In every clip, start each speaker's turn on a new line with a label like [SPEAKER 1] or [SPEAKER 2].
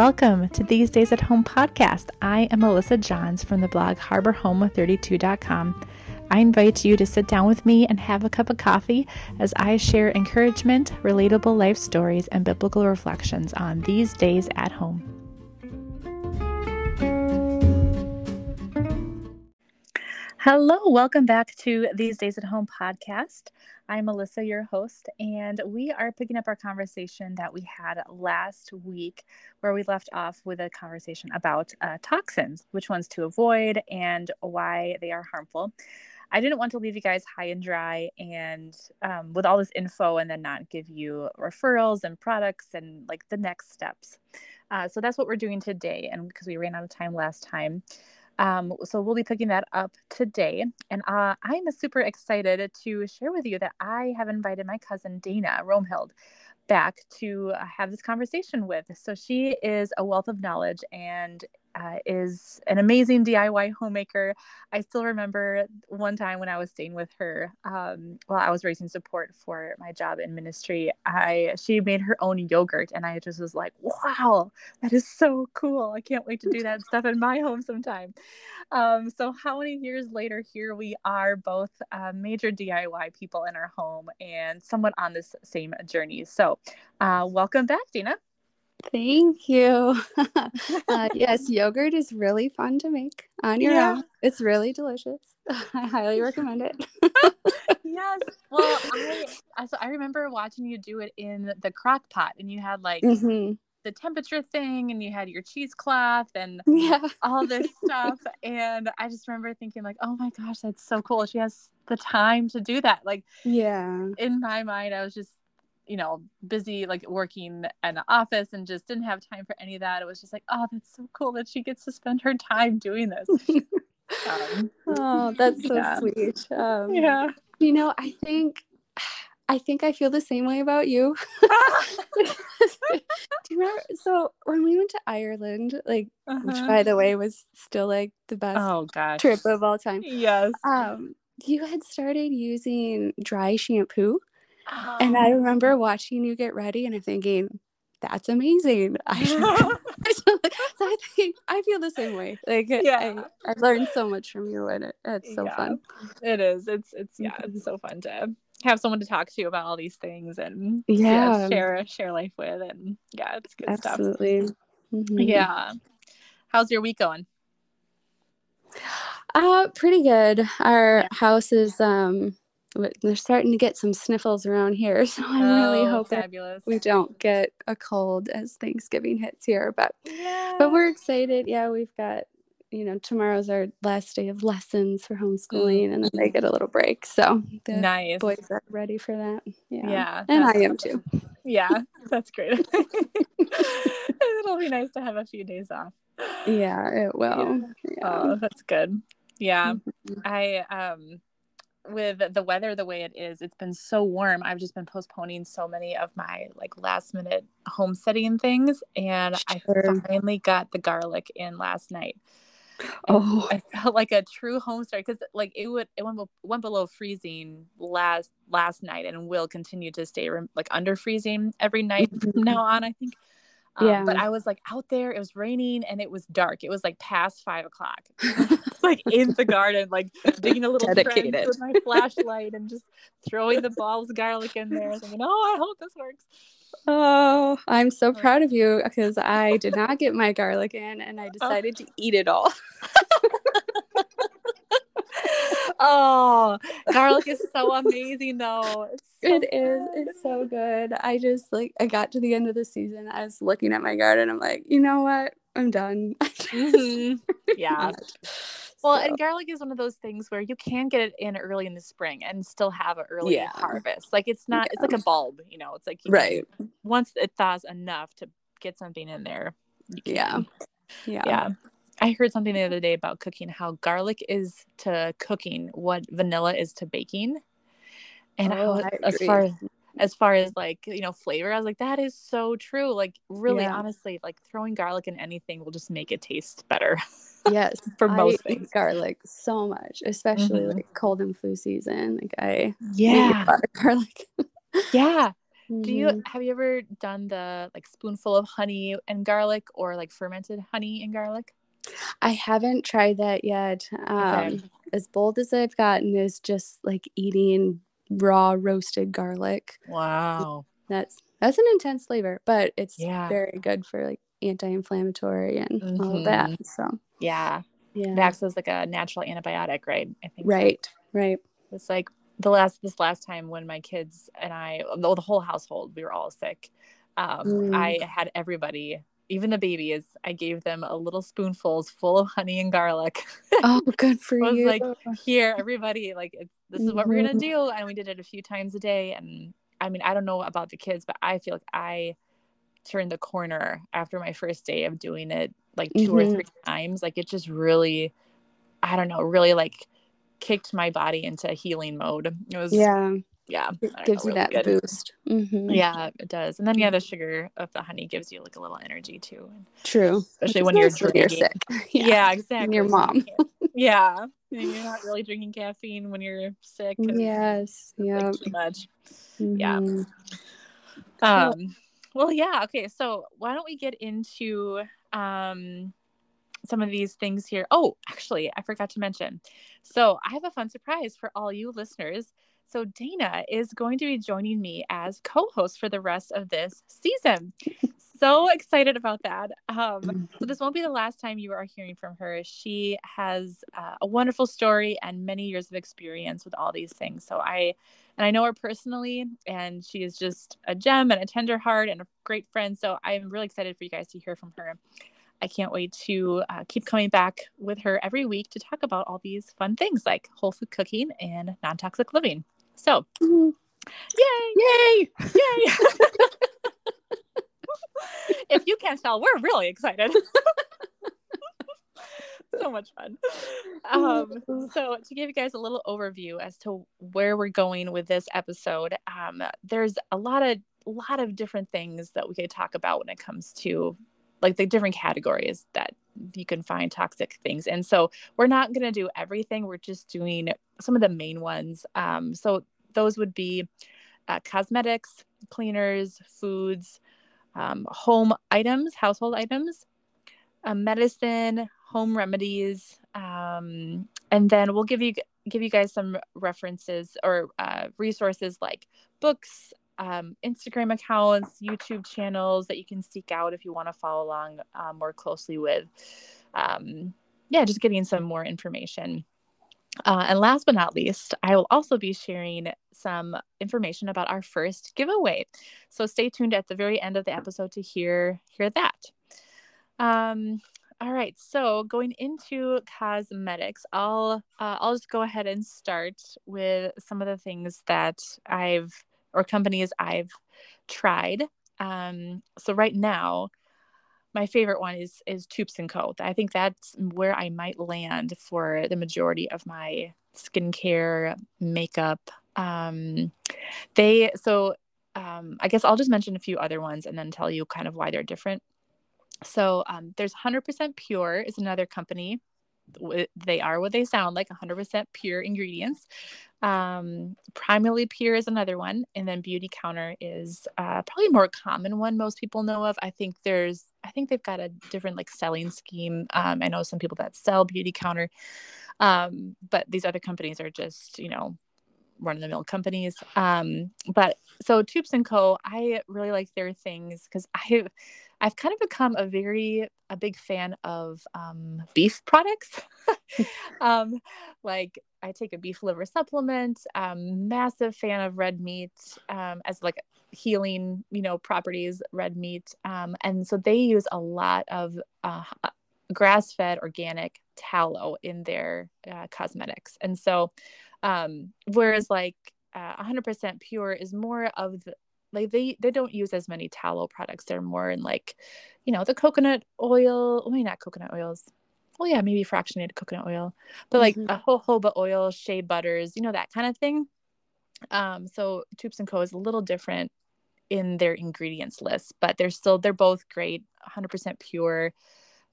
[SPEAKER 1] Welcome to These Days at Home podcast. I am Melissa Johns from the blog harborhome32.com. I invite you to sit down with me and have a cup of coffee as I share encouragement, relatable life stories, and biblical reflections on these days at home. Hello, welcome back to These Days at Home podcast. I'm Melissa, your host, and we are picking up our conversation that we had last week, where we left off with a conversation about uh, toxins, which ones to avoid, and why they are harmful. I didn't want to leave you guys high and dry and um, with all this info and then not give you referrals and products and like the next steps. Uh, so that's what we're doing today. And because we ran out of time last time. Um, so we'll be picking that up today. And uh, I'm super excited to share with you that I have invited my cousin Dana Romhild back to uh, have this conversation with. So she is a wealth of knowledge and uh, is an amazing DIY homemaker. I still remember one time when I was staying with her um, while I was raising support for my job in ministry. I she made her own yogurt, and I just was like, "Wow, that is so cool! I can't wait to do that stuff in my home sometime." Um, so, how many years later, here we are, both uh, major DIY people in our home and somewhat on this same journey. So, uh, welcome back, Dina.
[SPEAKER 2] Thank you. uh, yes, yogurt is really fun to make on your yeah. own. It's really delicious. I highly recommend it.
[SPEAKER 1] yes. Well, I so I remember watching you do it in the crock pot, and you had like mm-hmm. the temperature thing, and you had your cheesecloth and yeah. all this stuff. and I just remember thinking like, oh my gosh, that's so cool. She has the time to do that. Like,
[SPEAKER 2] yeah.
[SPEAKER 1] In my mind, I was just you know, busy like working in the office and just didn't have time for any of that. It was just like, oh, that's so cool that she gets to spend her time doing this.
[SPEAKER 2] um, oh, that's so yeah. sweet.
[SPEAKER 1] Um, yeah.
[SPEAKER 2] You know, I think I think I feel the same way about you. Do you remember? So when we went to Ireland, like, uh-huh. which by the way was still like the best
[SPEAKER 1] oh, gosh.
[SPEAKER 2] trip of all time.
[SPEAKER 1] Yes.
[SPEAKER 2] Um, you had started using dry shampoo. And I oh. remember watching you get ready and I'm thinking, that's amazing. I so I think I feel the same way. Like, yeah, I, I learned so much from you, and it, it's so
[SPEAKER 1] yeah,
[SPEAKER 2] fun.
[SPEAKER 1] It is. It's it's yeah, it's mm-hmm. so fun to have someone to talk to about all these things and
[SPEAKER 2] yeah,
[SPEAKER 1] yeah share share life with, and yeah, it's good
[SPEAKER 2] Absolutely.
[SPEAKER 1] stuff. Mm-hmm. Yeah. How's your week going?
[SPEAKER 2] Uh, pretty good. Our yeah. house is um they're starting to get some sniffles around here so i'm oh, really hoping fabulous. we don't get a cold as thanksgiving hits here but yeah. but we're excited yeah we've got you know tomorrow's our last day of lessons for homeschooling mm. and then they get a little break so the
[SPEAKER 1] nice
[SPEAKER 2] boys are ready for that yeah
[SPEAKER 1] yeah
[SPEAKER 2] and i am too
[SPEAKER 1] yeah that's great it'll be nice to have a few days off
[SPEAKER 2] yeah it will
[SPEAKER 1] yeah. yeah. oh that's good yeah mm-hmm. i um with the weather the way it is, it's been so warm. I've just been postponing so many of my like last minute homesteading things, and sure. I finally got the garlic in last night.
[SPEAKER 2] oh,
[SPEAKER 1] I felt like a true homesteader because like it would it went went below freezing last last night and will continue to stay like under freezing every night from mm-hmm. now on. I think. Um, yeah. But I was like out there, it was raining and it was dark. It was like past five o'clock. like in the garden, like digging a little trench with my flashlight and just throwing the balls of garlic in there, thinking, "Oh, I hope this works."
[SPEAKER 2] Oh, I'm so proud of you because I did not get my garlic in, and I oh. decided oh. to eat it all.
[SPEAKER 1] oh, garlic is so amazing, though.
[SPEAKER 2] It's so it is. It's so good. I just like I got to the end of the season. I was looking at my garden. I'm like, you know what? I'm done.
[SPEAKER 1] mm-hmm. Yeah. Well, so. and garlic is one of those things where you can get it in early in the spring and still have an early yeah. harvest. Like it's not, yeah. it's like a bulb, you know, it's like,
[SPEAKER 2] right.
[SPEAKER 1] once it thaws enough to get something in there.
[SPEAKER 2] Yeah.
[SPEAKER 1] Yeah. Yeah. I heard something the other day about cooking, how garlic is to cooking what vanilla is to baking. And oh, I, as far as as far as like you know flavor i was like that is so true like really yeah. honestly like throwing garlic in anything will just make it taste better
[SPEAKER 2] yes
[SPEAKER 1] for most I things
[SPEAKER 2] garlic so much especially mm-hmm. like cold and flu season like i
[SPEAKER 1] yeah
[SPEAKER 2] garlic
[SPEAKER 1] yeah. Do you mm-hmm. have you ever done the like spoonful of honey and garlic or like fermented honey and garlic?
[SPEAKER 2] I haven't tried that yet. Um, okay. As bold as I've gotten is just like eating raw roasted garlic.
[SPEAKER 1] Wow.
[SPEAKER 2] That's that's an intense flavor, but it's yeah. very good for like anti-inflammatory and mm-hmm. all that. So
[SPEAKER 1] yeah, yeah, it acts as like a natural antibiotic, right?
[SPEAKER 2] I think right, so. right.
[SPEAKER 1] It's like the last this last time when my kids and I, the, the whole household, we were all sick. Um, mm. I had everybody even the babies, I gave them a little spoonfuls full of honey and garlic.
[SPEAKER 2] Oh, good for you.
[SPEAKER 1] I was
[SPEAKER 2] you.
[SPEAKER 1] like, here, everybody, like, this is mm-hmm. what we're gonna mm-hmm. do, and we did it a few times a day. And I mean, I don't know about the kids, but I feel like I turned the corner after my first day of doing it, like 2 mm-hmm. or three times. Like, it just really, I don't know, really like kicked my body into healing mode. It was
[SPEAKER 2] yeah
[SPEAKER 1] yeah
[SPEAKER 2] it gives know, you really that good. boost
[SPEAKER 1] mm-hmm. yeah it does and then yeah the sugar of the honey gives you like a little energy too
[SPEAKER 2] true
[SPEAKER 1] especially when you're drinking
[SPEAKER 2] you're sick
[SPEAKER 1] yeah, yeah exactly
[SPEAKER 2] and your mom
[SPEAKER 1] yeah you're not really drinking caffeine when you're sick
[SPEAKER 2] yes yeah
[SPEAKER 1] like too much mm-hmm. yeah um well yeah okay so why don't we get into um some of these things here. Oh, actually, I forgot to mention. So, I have a fun surprise for all you listeners. So Dana is going to be joining me as co-host for the rest of this season. so excited about that. Um, so this won't be the last time you are hearing from her. She has uh, a wonderful story and many years of experience with all these things. So I, and I know her personally, and she is just a gem and a tender heart and a great friend. So I'm really excited for you guys to hear from her. I can't wait to uh, keep coming back with her every week to talk about all these fun things like whole food cooking and non toxic living. So, mm-hmm.
[SPEAKER 2] yay!
[SPEAKER 1] Yay! Yay! if you can't tell, we're really excited. so much fun. Um, so, to give you guys a little overview as to where we're going with this episode, um, there's a lot of lot of different things that we could talk about when it comes to like the different categories that you can find toxic things. And so we're not going to do everything. We're just doing some of the main ones. Um, so those would be uh, cosmetics, cleaners, foods, um, home items, household items, uh, medicine, home remedies, um, and then we'll give you give you guys some references or uh, resources like books, um, Instagram accounts, YouTube channels that you can seek out if you want to follow along uh, more closely with. Um, yeah, just getting some more information. Uh, and last but not least, I will also be sharing some information about our first giveaway. So stay tuned at the very end of the episode to hear hear that. Um, all right, so going into cosmetics, I'll uh, I'll just go ahead and start with some of the things that I've or companies I've tried. Um, so right now, my favorite one is is Toups and Co. I think that's where I might land for the majority of my skincare, makeup. Um, they so um, I guess I'll just mention a few other ones and then tell you kind of why they're different. So um, there's 100% Pure is another company. They are what they sound like 100% pure ingredients. Um, Primally Pure is another one, and then Beautycounter is uh, probably more common one most people know of. I think there's, I think they've got a different like selling scheme. Um, I know some people that sell Beautycounter, um, but these other companies are just, you know, run of the mill companies. Um, but so Toups and Co. I really like their things because I I've kind of become a very a big fan of um, beef products. um, like I take a beef liver supplement. Um, massive fan of red meat um, as like healing, you know, properties. Red meat, um, and so they use a lot of uh, grass-fed organic tallow in their uh, cosmetics, and so um, whereas like uh, 100% pure is more of the like they they don't use as many tallow products. They're more in like you know the coconut oil I mean not coconut oils. Well yeah maybe fractionated coconut oil but like mm-hmm. a jojoba oil shea butters you know that kind of thing. Um so Toups and co is a little different in their ingredients list but they're still they're both great 100% pure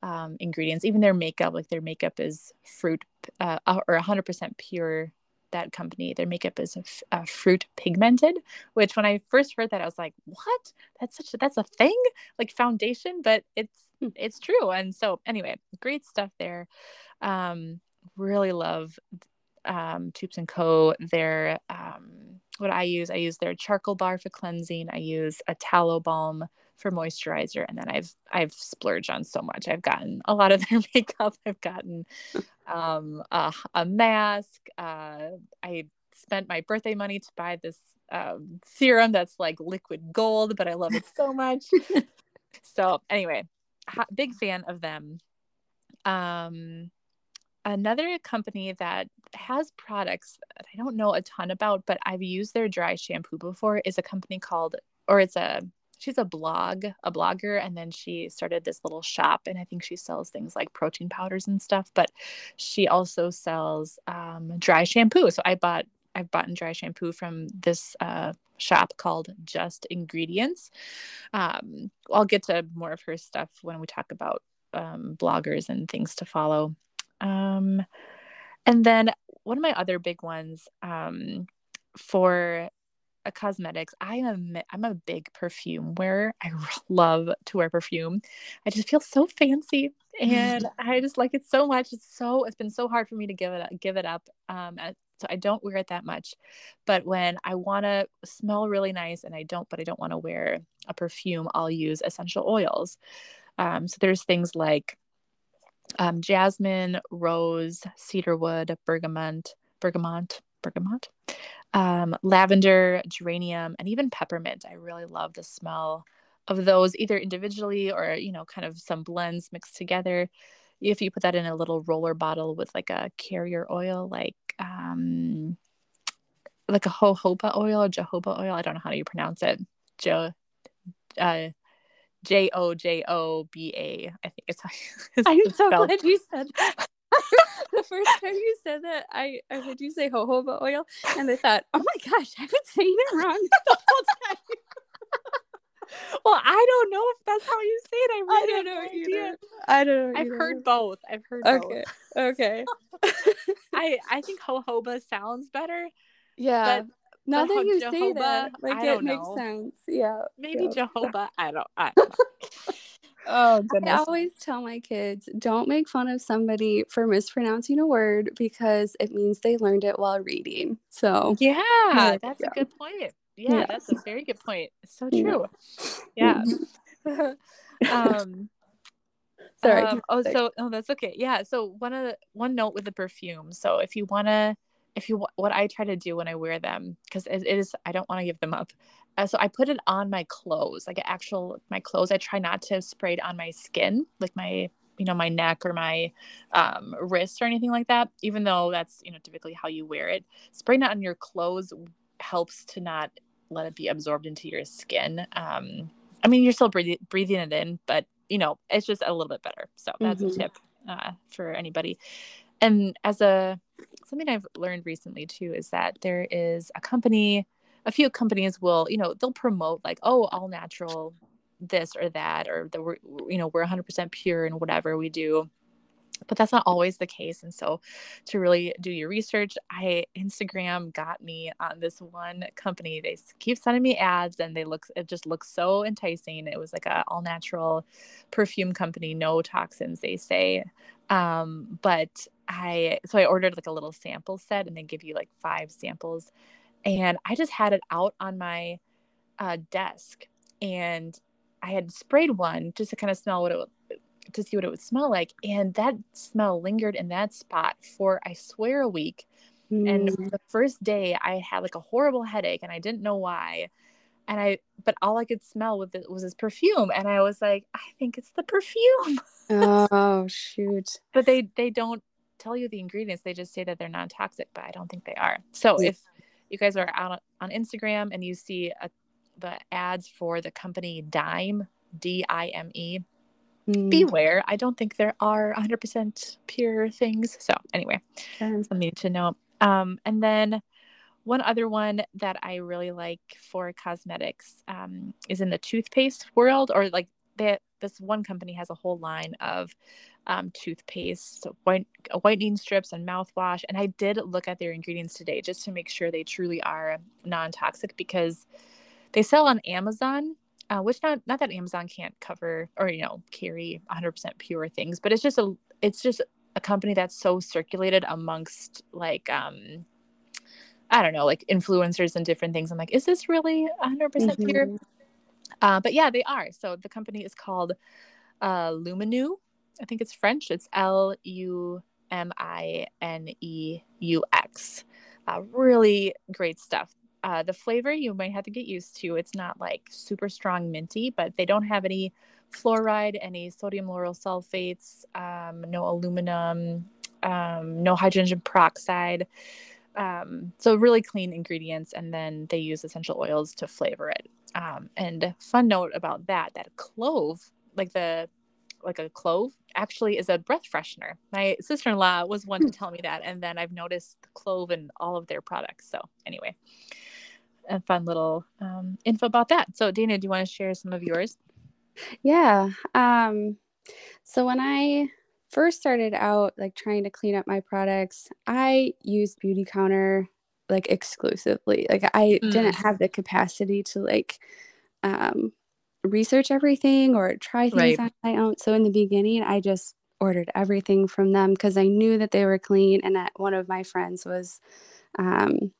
[SPEAKER 1] um, ingredients. Even their makeup like their makeup is fruit uh, or 100% pure that company. Their makeup is a, fruit pigmented, which when I first heard that, I was like, "What? That's such a, that's a thing? Like foundation?" But it's hmm. it's true. And so anyway, great stuff there. Um, really love um, Toups and Co. Their um, what I use, I use their charcoal bar for cleansing. I use a tallow balm for moisturizer, and then I've I've splurged on so much. I've gotten a lot of their makeup. I've gotten um, a, a mask. Uh, I spent my birthday money to buy this um, serum that's like liquid gold, but I love it so much. so anyway, big fan of them. Um, another company that has products that I don't know a ton about, but I've used their dry shampoo before is a company called, or it's a, she's a blog, a blogger, and then she started this little shop, and I think she sells things like protein powders and stuff, but she also sells um, dry shampoo. So I bought, I've bought dry shampoo from this uh, shop called Just Ingredients. Um, I'll get to more of her stuff when we talk about um, bloggers and things to follow. Um, and then one of my other big ones um, for a cosmetics, I am a, I'm a big perfume wearer. I love to wear perfume. I just feel so fancy, and I just like it so much. It's so it's been so hard for me to give it up, give it up. Um, so I don't wear it that much. But when I want to smell really nice, and I don't, but I don't want to wear a perfume, I'll use essential oils. Um, so there's things like um, jasmine, rose, cedarwood, bergamot, bergamot, bergamot, um, lavender, geranium, and even peppermint. I really love the smell of those, either individually or you know, kind of some blends mixed together. If you put that in a little roller bottle with like a carrier oil, like um, like a jojoba oil or jojoba oil, I don't know how you pronounce it. Jo, uh, J O J O B A. I think it's how
[SPEAKER 2] it's I'm so glad you said that. the first time you said that, I, I heard you say jojoba oil, and I thought, oh my gosh, I've been saying it wrong the whole time.
[SPEAKER 1] well, I don't know if that's how you say it. I,
[SPEAKER 2] really I don't know either. I don't
[SPEAKER 1] know. I've
[SPEAKER 2] either.
[SPEAKER 1] heard both. I've heard
[SPEAKER 2] okay.
[SPEAKER 1] both.
[SPEAKER 2] Okay.
[SPEAKER 1] I I think jojoba sounds better.
[SPEAKER 2] Yeah. But Now that you Jehovah, say that, like it makes know. sense. Yeah.
[SPEAKER 1] Maybe yeah. Jehovah. I don't. I don't
[SPEAKER 2] oh goodness. I always tell my kids, don't make fun of somebody for mispronouncing a word because it means they learned it while reading. So
[SPEAKER 1] yeah, that's a good point. Yeah, yeah, that's a very good point. It's so true. Yeah. um Sorry. Um, oh, so oh, that's okay. Yeah. So one of the, one note with the perfume. So if you want to if you what I try to do when I wear them because it, it is I don't want to give them up. Uh, so I put it on my clothes, like actual my clothes. I try not to spray it on my skin, like my you know my neck or my um, wrist or anything like that. Even though that's you know typically how you wear it, spraying it on your clothes helps to not let it be absorbed into your skin. Um, I mean, you're still breathing breathing it in, but you know it's just a little bit better. So that's mm-hmm. a tip uh, for anybody. And as a something I've learned recently too is that there is a company, a few companies will, you know, they'll promote like, oh, all natural this or that, or that we're, you know, we're 100% pure in whatever we do. But that's not always the case. And so to really do your research, I Instagram got me on this one company. They keep sending me ads and they look it just looks so enticing. It was like a all natural perfume company, no toxins, they say. Um, but I so I ordered like a little sample set and they give you like five samples. And I just had it out on my uh, desk and I had sprayed one just to kind of smell what it would to see what it would smell like. And that smell lingered in that spot for I swear a week. Mm. And the first day I had like a horrible headache and I didn't know why. And I but all I could smell with it was this perfume. And I was like, I think it's the perfume.
[SPEAKER 2] oh shoot.
[SPEAKER 1] but they they don't tell you the ingredients. They just say that they're non toxic, but I don't think they are. So yeah. if you guys are out on Instagram and you see a, the ads for the company Dime, D I M E, mm. beware. I don't think there are 100% pure things. So, anyway, something to know. Um, and then one other one that I really like for cosmetics um, is in the toothpaste world or like they this one company has a whole line of um, toothpaste, white, whitening strips, and mouthwash. And I did look at their ingredients today just to make sure they truly are non toxic because they sell on Amazon. Uh, which not not that Amazon can't cover or you know carry 100% pure things, but it's just a it's just a company that's so circulated amongst like um I don't know like influencers and different things. I'm like, is this really 100% mm hmm pure? Uh, but yeah, they are. So the company is called uh, Lumineux. I think it's French. It's L U M I N E U X. Uh, really great stuff. Uh, the flavor you might have to get used to. It's not like super strong minty, but they don't have any fluoride, any sodium lauryl sulfates, um, no aluminum, um, no hydrogen peroxide. Um, so really clean ingredients, and then they use essential oils to flavor it. Um, and fun note about that: that clove, like the like a clove, actually is a breath freshener. My sister-in-law was one to hmm. tell me that, and then I've noticed the clove in all of their products. So anyway, a fun little um, info about that. So Dana, do you want to share some of yours?
[SPEAKER 2] Yeah. Um, so when I first started out like trying to clean up my products, I used Beautycounter like exclusively. Like I mm. didn't have the capacity to like um research everything or try things right. on my own. So in the beginning, I just ordered everything from them because I knew that they were clean and that one of my friends was um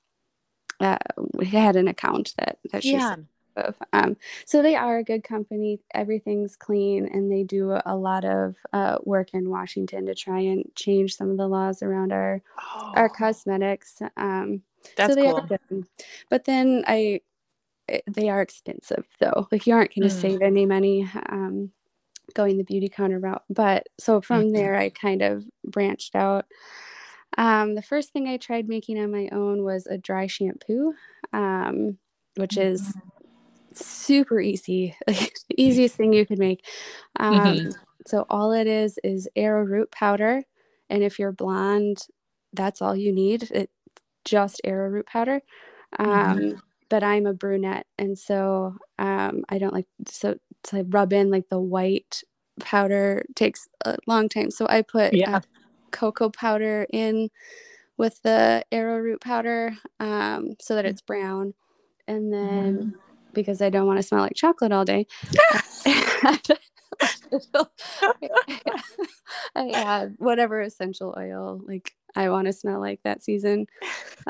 [SPEAKER 2] uh, had an account that that she yeah of. Um, so they are a good company. Everything's clean, and they do a lot of uh, work in Washington to try and change some of the laws around our oh. our cosmetics. Um,
[SPEAKER 1] That's so cool.
[SPEAKER 2] But then I, eh, they are expensive though. Like you aren't going to mm. save any money. Um, going the Beautycounter route but so from mm-hmm. there i kind of branched out um, the first thing i tried making on my own was a dry shampoo um, which is super easy, like the easiest thing you could make. Um, mm-hmm. So all it is is arrowroot powder, and if you're blonde, that's all you need. It just arrowroot powder. Um, mm-hmm. But I'm a brunette, and so um, I don't like so to rub in like the white powder takes a long time. So I put yeah. uh, cocoa powder in with the arrowroot powder um, so that mm. it's brown, and then. Mm because I don't want to smell like chocolate all day. I add whatever essential oil like I want to smell like that season.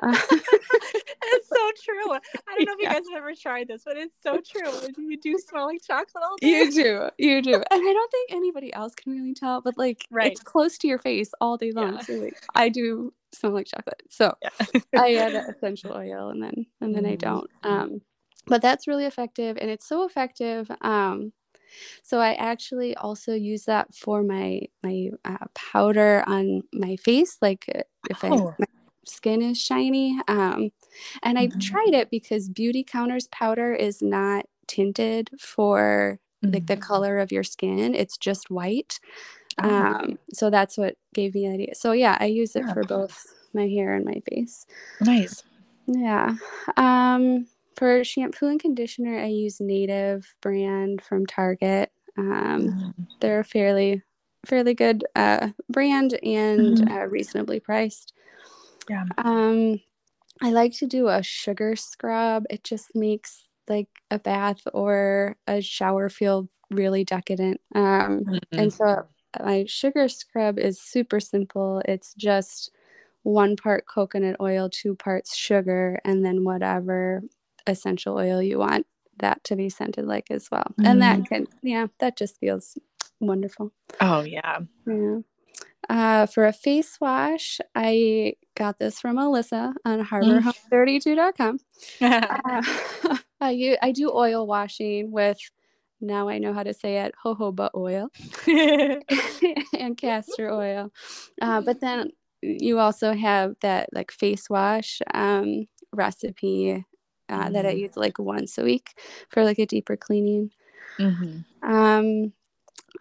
[SPEAKER 1] Uh, it's so true. I don't know if yeah. you guys have ever tried this, but it's so true. You do smell like chocolate all day.
[SPEAKER 2] You do. You do. And I don't think anybody else can really tell, but like right. it's close to your face all day long. Yeah. So like I do smell like chocolate. So yeah. I add essential oil and then and then mm. I don't. Um but that's really effective and it's so effective um, so i actually also use that for my my uh, powder on my face like uh, if oh. I, my skin is shiny um, and mm-hmm. i tried it because Beautycounters powder is not tinted for mm-hmm. like the mm-hmm. color of your skin it's just white oh. um, so that's what gave me the idea so yeah i use it yeah. for both my hair and my face
[SPEAKER 1] nice
[SPEAKER 2] yeah um for shampoo and conditioner, I use Native brand from Target. Um, mm. They're a fairly fairly good uh, brand and mm. uh, reasonably priced.
[SPEAKER 1] Yeah.
[SPEAKER 2] Um, I like to do a sugar scrub. It just makes like a bath or a shower feel really decadent. Um, mm-hmm. And so my sugar scrub is super simple. It's just one part coconut oil, two parts sugar, and then whatever essential oil you want that to be scented like as well. Mm. And that mm-hmm. can, yeah, that just feels wonderful.
[SPEAKER 1] Oh, yeah.
[SPEAKER 2] Yeah. Uh, for a face wash, I got this from Alyssa on harborhome32.com. uh, I, I do oil washing with, now I know how to say it, jojoba oil and castor oil. Uh, but then you also have that like face wash um, recipe uh, mm-hmm. that I mm-hmm. use like once a week for like a deeper cleaning. Mm-hmm. Um,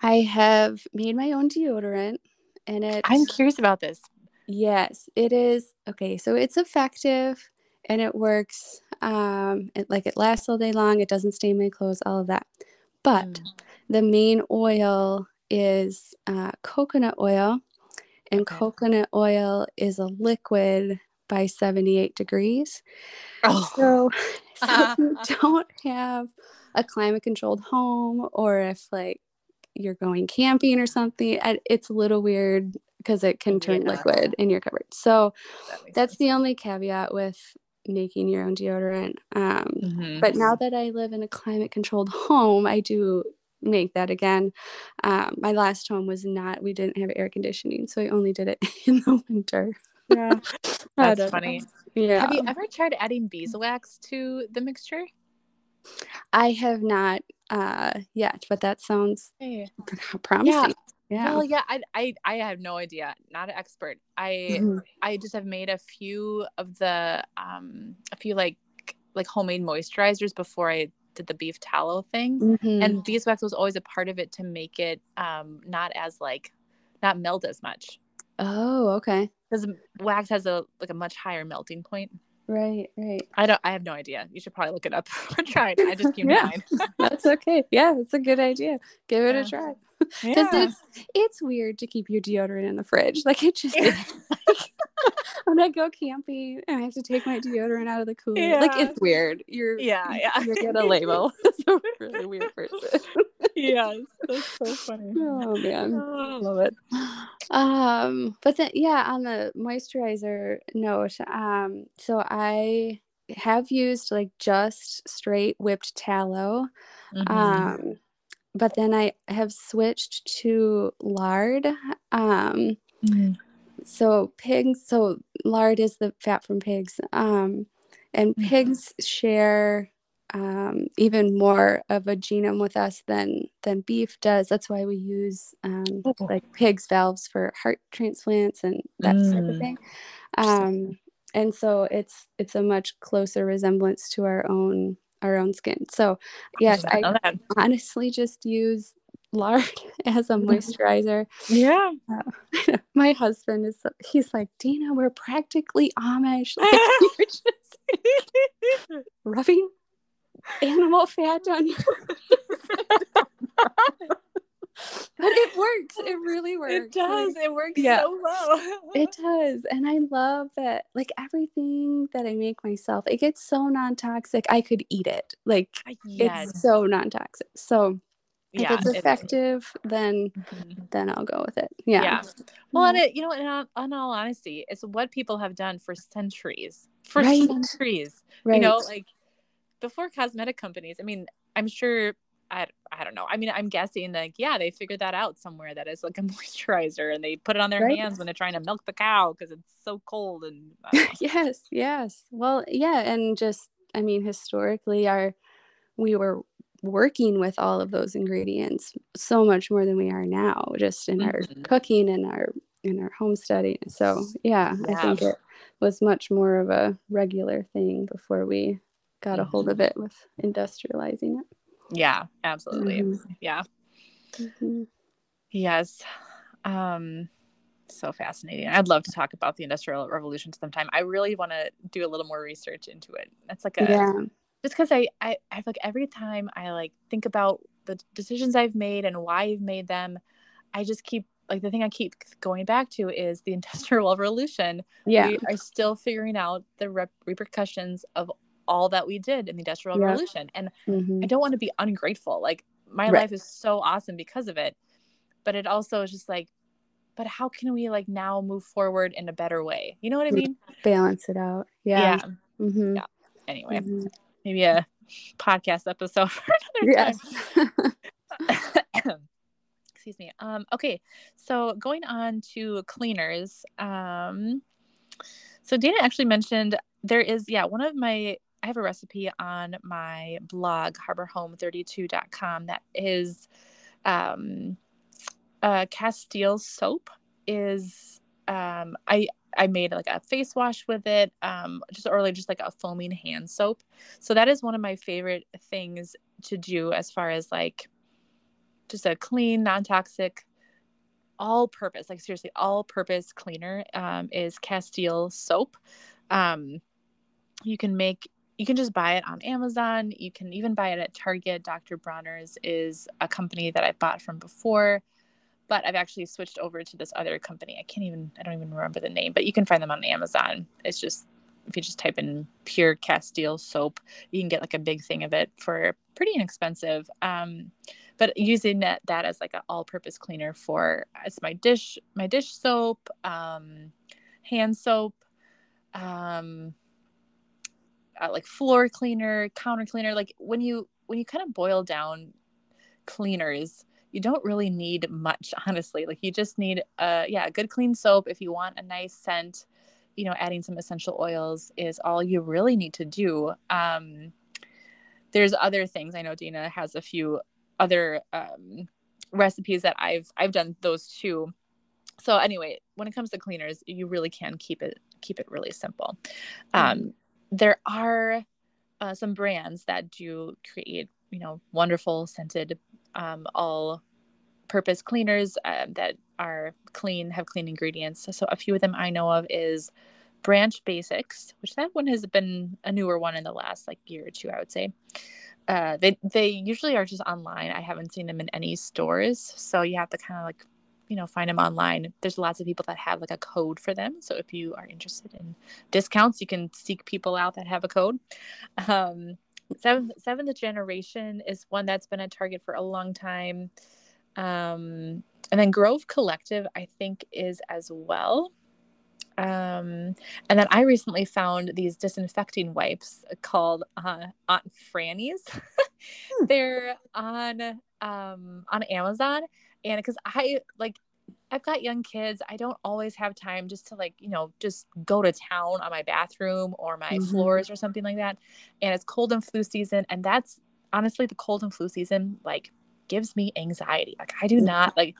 [SPEAKER 2] I have made my own deodorant, and it.
[SPEAKER 1] I'm curious about this.
[SPEAKER 2] Yes, it is okay. So it's effective, and it works. Um, it like it lasts all day long. It doesn't stain my clothes. All of that, but mm. the main oil is uh, coconut oil, and okay. coconut oil is a liquid by 78 degrees. Oh. So, so if you don't have a climate controlled home or if like you're going camping or something, it's a little weird because it can turn yeah. liquid in your cupboard. So that that's sense. the only caveat with making your own deodorant. Um, mm-hmm. But now that I live in a climate controlled home, I do make that again. Um, my last home was not, we didn't have air conditioning, so I only did it in the winter.
[SPEAKER 1] Yeah, that's funny. Yeah. Have you ever tried adding beeswax to the mixture?
[SPEAKER 2] I have not uh, yet, but that sounds hey. promising.
[SPEAKER 1] Yeah. Yeah. Well, yeah, I, I I have no idea. Not an expert. I mm-hmm. I just have made a few of the um a few like like homemade moisturizers before I did the beef tallow thing, mm-hmm. and beeswax was always a part of it to make it um not as like not melt as much.
[SPEAKER 2] Oh, okay.
[SPEAKER 1] Because wax has a like a much higher melting point.
[SPEAKER 2] Right, right.
[SPEAKER 1] I don't. I have no idea. You should probably look it up or try it. I just keep yeah,
[SPEAKER 2] that's okay. Yeah, it's a good idea. Give it yeah. a try. Because yeah. it's it's weird to keep your deodorant in the fridge. Like it just like, when I go camping and I have to take my deodorant out of the cooler. Yeah. Like it's weird. You're
[SPEAKER 1] yeah, yeah.
[SPEAKER 2] You're gonna label. It's a really weird person.
[SPEAKER 1] Yes, that's so funny.
[SPEAKER 2] Oh man,
[SPEAKER 1] oh, I love it.
[SPEAKER 2] Um, but then yeah, on the moisturizer note, um, so I have used like just straight whipped tallow. Mm-hmm. Um but then I have switched to lard. Um, mm-hmm. So pigs, so lard is the fat from pigs, um, and mm-hmm. pigs share um, even more of a genome with us than than beef does. That's why we use um, like pigs' valves for heart transplants and that mm. sort of thing. Um, and so it's it's a much closer resemblance to our own our own skin. So, yes, I, I honestly just use lard as a mm-hmm. moisturizer.
[SPEAKER 1] Yeah.
[SPEAKER 2] Uh, my husband is, he's like, Dina, we're practically Amish. Like, just rubbing animal fat on but it works. It really works.
[SPEAKER 1] It does. Like, it works yeah, so well.
[SPEAKER 2] it does. And I love that like everything that I make myself, it gets so non-toxic. I could eat it. Like yes. it's so non-toxic. So yeah, if it's effective, it then mm-hmm. then I'll go with it. Yeah. Yeah.
[SPEAKER 1] Well, and it, you know, in all, in all honesty, it's what people have done for centuries. For right. centuries. Right. You know, like before cosmetic companies. I mean, I'm sure I, I don't know. I mean, I'm guessing like, yeah, they figured that out somewhere that is like a moisturizer and they put it on their right. hands when they're trying to milk the cow because it's so cold. And
[SPEAKER 2] yes, yes. Well, yeah. And just, I mean, historically, our, we were working with all of those ingredients so much more than we are now, just in mm-hmm. our cooking and our, in our homesteading. So yeah, yeah, I think it was much more of a regular thing before we got a hold of it with industrializing it.
[SPEAKER 1] Yeah, absolutely. Mm-hmm. Yeah. Mm-hmm. Yes. Um so fascinating. I'd love to talk about the industrial revolution sometime. I really want to do a little more research into it. That's like a yeah. just because I, I I like every time I like think about the decisions I've made and why I've made them, I just keep like the thing I keep going back to is the industrial revolution.
[SPEAKER 2] Yeah,
[SPEAKER 1] we are still figuring out the rep- repercussions of all that we did in the industrial yeah. revolution and mm-hmm. i don't want to be ungrateful like my right. life is so awesome because of it but it also is just like but how can we like now move forward in a better way you know what i mean
[SPEAKER 2] balance it out yeah
[SPEAKER 1] yeah, mm-hmm. yeah. anyway mm-hmm. maybe a podcast episode for another yes. time excuse me um okay so going on to cleaners um so dana actually mentioned there is yeah one of my I have a recipe on my blog, harborhome32.com, that is um, uh, Castile soap. Is um, I I made like a face wash with it, um, just or like just like a foaming hand soap. So that is one of my favorite things to do as far as like just a clean, non-toxic, all-purpose, like seriously, all-purpose cleaner um, is Castile soap. Um, you can make you can just buy it on Amazon. You can even buy it at Target. Dr. Bronner's is a company that I've bought from before, but I've actually switched over to this other company. I can't even, I don't even remember the name, but you can find them on Amazon. It's just, if you just type in pure Castile soap, you can get like a big thing of it for pretty inexpensive. Um, but using that, that as like an all-purpose cleaner for as my dish, my dish soap, um, hand soap, um, uh, like floor cleaner, counter cleaner. Like when you when you kind of boil down cleaners, you don't really need much, honestly. Like you just need a yeah, a good clean soap. If you want a nice scent, you know, adding some essential oils is all you really need to do. Um, there's other things. I know Dina has a few other um, recipes that I've I've done those too. So anyway, when it comes to cleaners, you really can keep it keep it really simple. Um, mm there are uh, some brands that do create, you know, wonderful scented, um, all purpose cleaners uh, that are clean, have clean ingredients. So a few of them I know of is Branch Basics, which that one has been a newer one in the last like year or two, I would say. Uh, they they usually are just online. I haven't seen them in any stores, so you have to kind of like you know find them online there's lots of people that have like a code for them so if you are interested in discounts you can seek people out that have a code um, seventh seventh generation is one that's been a target for a long time um, and then grove collective i think is as well um, and then I recently found these disinfecting wipes called uh, Aunt Fannie's. Hmm. They're on um, on Amazon, and because I like I've got young kids, I don't always have time just to like, you know, just go to town on my bathroom or my mm-hmm. floors or something like that. And it's cold and flu season. And that's honestly the cold and flu season, like, gives me anxiety. Like, I do not like,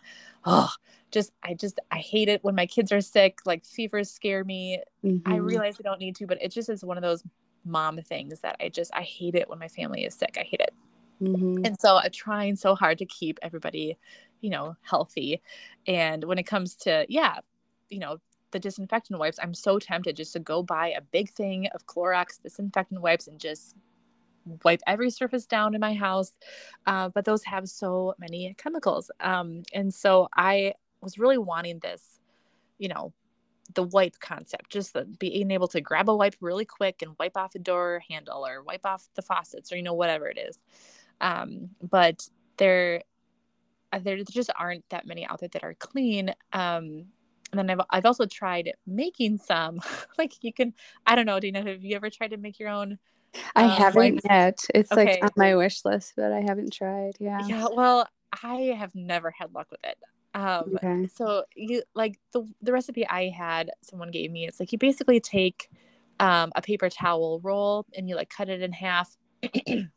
[SPEAKER 1] oh, just, I just, I hate it when my kids are sick. Like, fevers scare me. Mm-hmm. I realize I don't need to, but it just is one of those mom things that I just, I hate it when my family is sick. I hate it. Mm-hmm. And so I'm trying so hard to keep everybody, you know, healthy. And when it comes to, yeah, you know, the disinfectant wipes, I'm so tempted just to go buy a big thing of Clorox disinfectant wipes and just wipe every surface down in my house. Uh, but those have so many chemicals. Um, and so I was really wanting this, you know, the wipe concept, just the, being able to grab a wipe really quick and wipe off a door handle or wipe off the faucets or, you know, whatever it is. Um, but there, there just aren't that many out there that are clean. Um, and then I've, I've also tried making some like you can, I don't know, Dina, have you ever tried to make your own?
[SPEAKER 2] I um, haven't yet. It's okay. like on my wish list, but I haven't tried. Yeah.
[SPEAKER 1] Yeah. Well, I have never had luck with it. Um, okay. so you like the, the recipe I had, someone gave me, it's like you basically take, um, a paper towel roll and you like cut it in half and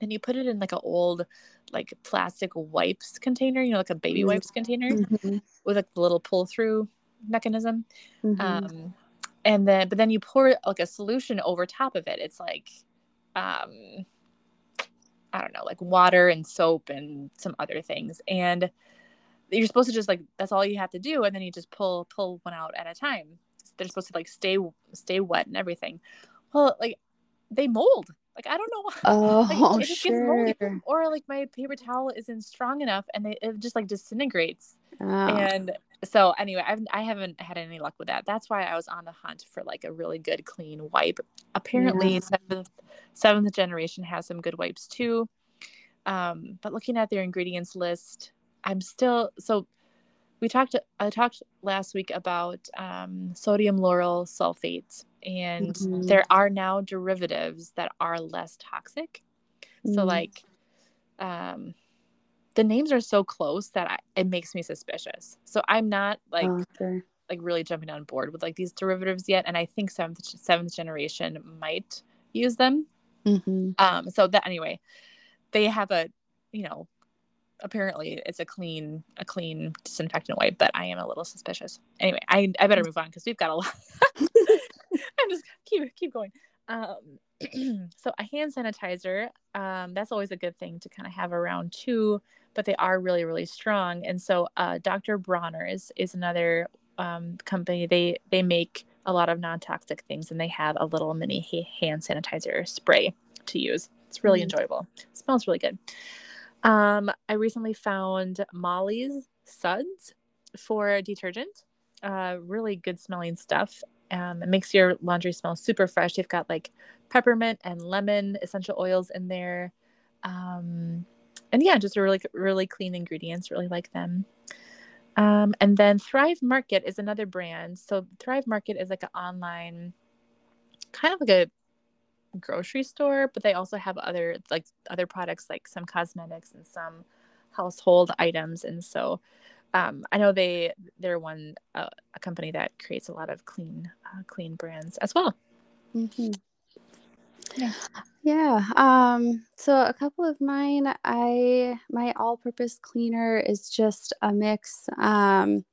[SPEAKER 1] you put it in like an old like plastic wipes container you know like a baby mm-hmm. wipes container mm-hmm. with like the little pull through mechanism mm-hmm. um and then but then you pour like a solution over top of it it's like um i don't know like water and soap and some other things and you're supposed to just like that's all you have to do and then you just pull pull one out at a time they're supposed to like stay stay wet and everything well like they mold like I don't know why.
[SPEAKER 2] Oh, like, it just sure.
[SPEAKER 1] gets moldy. Or like my paper towel isn't strong enough and they, it just like disintegrates. Oh. And so anyway, I've I haven't had any luck with that. That's why I was on the hunt for like a really good clean wipe. Apparently, yeah. seventh seventh generation has some good wipes too. Um, but looking at their ingredients list, I'm still so we talked i talked last week about um, sodium lauryl sulfate and mm-hmm. there are now derivatives that are less toxic mm-hmm. so like um, the names are so close that I, it makes me suspicious so i'm not like oh, okay. like really jumping on board with like these derivatives yet and i think seventh seventh generation might use them mm-hmm. um so that anyway they have a you know apparently it's a clean a clean disinfectant wipe but i am a little suspicious. Anyway i i better move on because we've got a lot. I'm just keep keep going. Um so a hand sanitizer um that's always a good thing to kind of have around too but they are really really strong. And so uh dr bronner's is another um company. They they make a lot of non-toxic things and they have a little mini hand sanitizer spray to use. It's really mm. enjoyable. It smells really good um, i recently found molly's suds for detergent. Uh, really good smelling stuff. Um, it makes your laundry smell super fresh. They've got like peppermint and lemon essential oils in there. Um, and yeah just a really really clean ingredients. Really like them. Um, and then Thrive Market is another brand. So Thrive Market is like an online, kind of like a grocery store, but they also have other like other products like some cosmetics and some household items. And so um, I know they they're one uh, a company that creates a lot of clean uh, clean brands as well.
[SPEAKER 2] Mm-hmm. Yeah. Yeah. Um, so a couple of mine, I my all-purpose cleaner is just a mix. Um,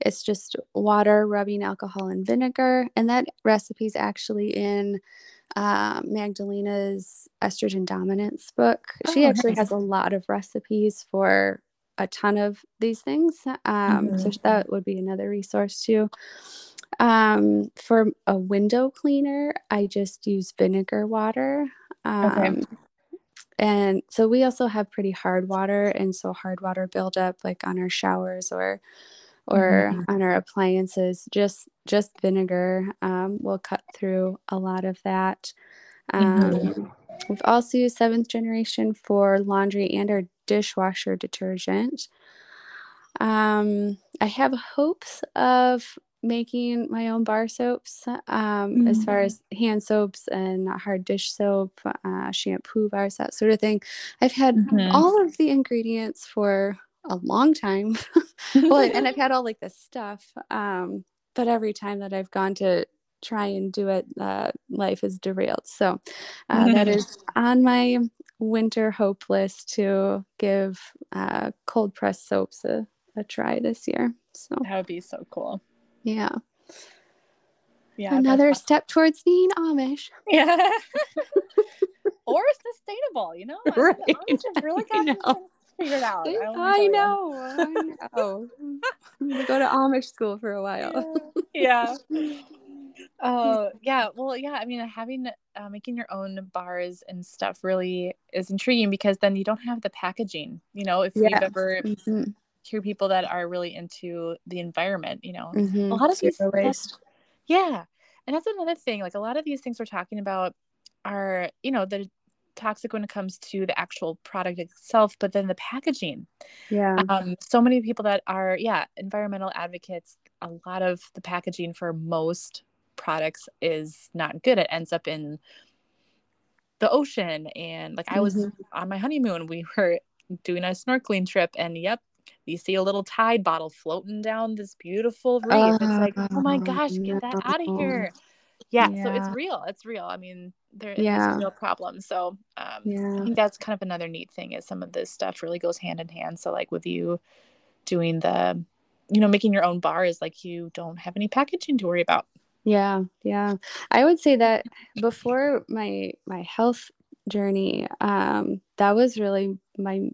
[SPEAKER 2] it's just water, rubbing alcohol, and vinegar, and that recipe is actually in uh, Magdalena's estrogen dominance book. Oh, she actually nice. has a lot of recipes for a ton of these things. Um, mm-hmm. So that would be another resource too. Um, for a window cleaner, I just use vinegar water. Um, okay. And so we also have pretty hard water, and so hard water buildup, like on our showers or or mm-hmm. on our appliances. Just just vinegar um, will cut through a lot of that. Um, mm-hmm. We've also used seventh generation for laundry and our dishwasher detergent. Um, I have hopes of making my own bar soaps um, mm-hmm. as far mm. as hand soaps and hard dish soap, uh, shampoo bars, that sort of thing. I've had mm-hmm. all of the ingredients for a long time. well, and I've had all like this stuff. Um, but every time that I've gone to try and do it, uh, life is derailed. So uh, mm-hmm. that is on my winter hope list to give uh, cold press soaps a, a try this year. So
[SPEAKER 1] that would be so cool.
[SPEAKER 2] Yeah. Yeah. Another step towards being Amish.
[SPEAKER 1] Yeah. or sustainable, you know? Right. Amish have really figured out.
[SPEAKER 2] I, I know. I know. go to Amish school for a while.
[SPEAKER 1] yeah. Oh, yeah. Well, yeah. I mean, having uh, making your own bars and stuff really is intriguing because then you don't have the packaging. You know, if yeah. you've ever mm-hmm hear people that are really into the environment you know mm-hmm. a lot of these waste. yeah and that's another thing like a lot of these things we're talking about are you know the toxic when it comes to the actual product itself but then the packaging
[SPEAKER 2] yeah
[SPEAKER 1] um so many people that are yeah environmental advocates a lot of the packaging for most products is not good it ends up in the ocean and like i was mm-hmm. on my honeymoon we were doing a snorkeling trip and yep you see a little tide bottle floating down this beautiful reef. Uh, it's like, oh my gosh, get that out of here. Yeah, yeah, so it's real. It's real. I mean, there yeah. is a real problem. So um, yeah. I think that's kind of another neat thing is some of this stuff really goes hand in hand. So like with you doing the, you know, making your own bar is like you don't have any packaging to worry about.
[SPEAKER 2] Yeah, yeah. I would say that before my my health journey, um, that was really my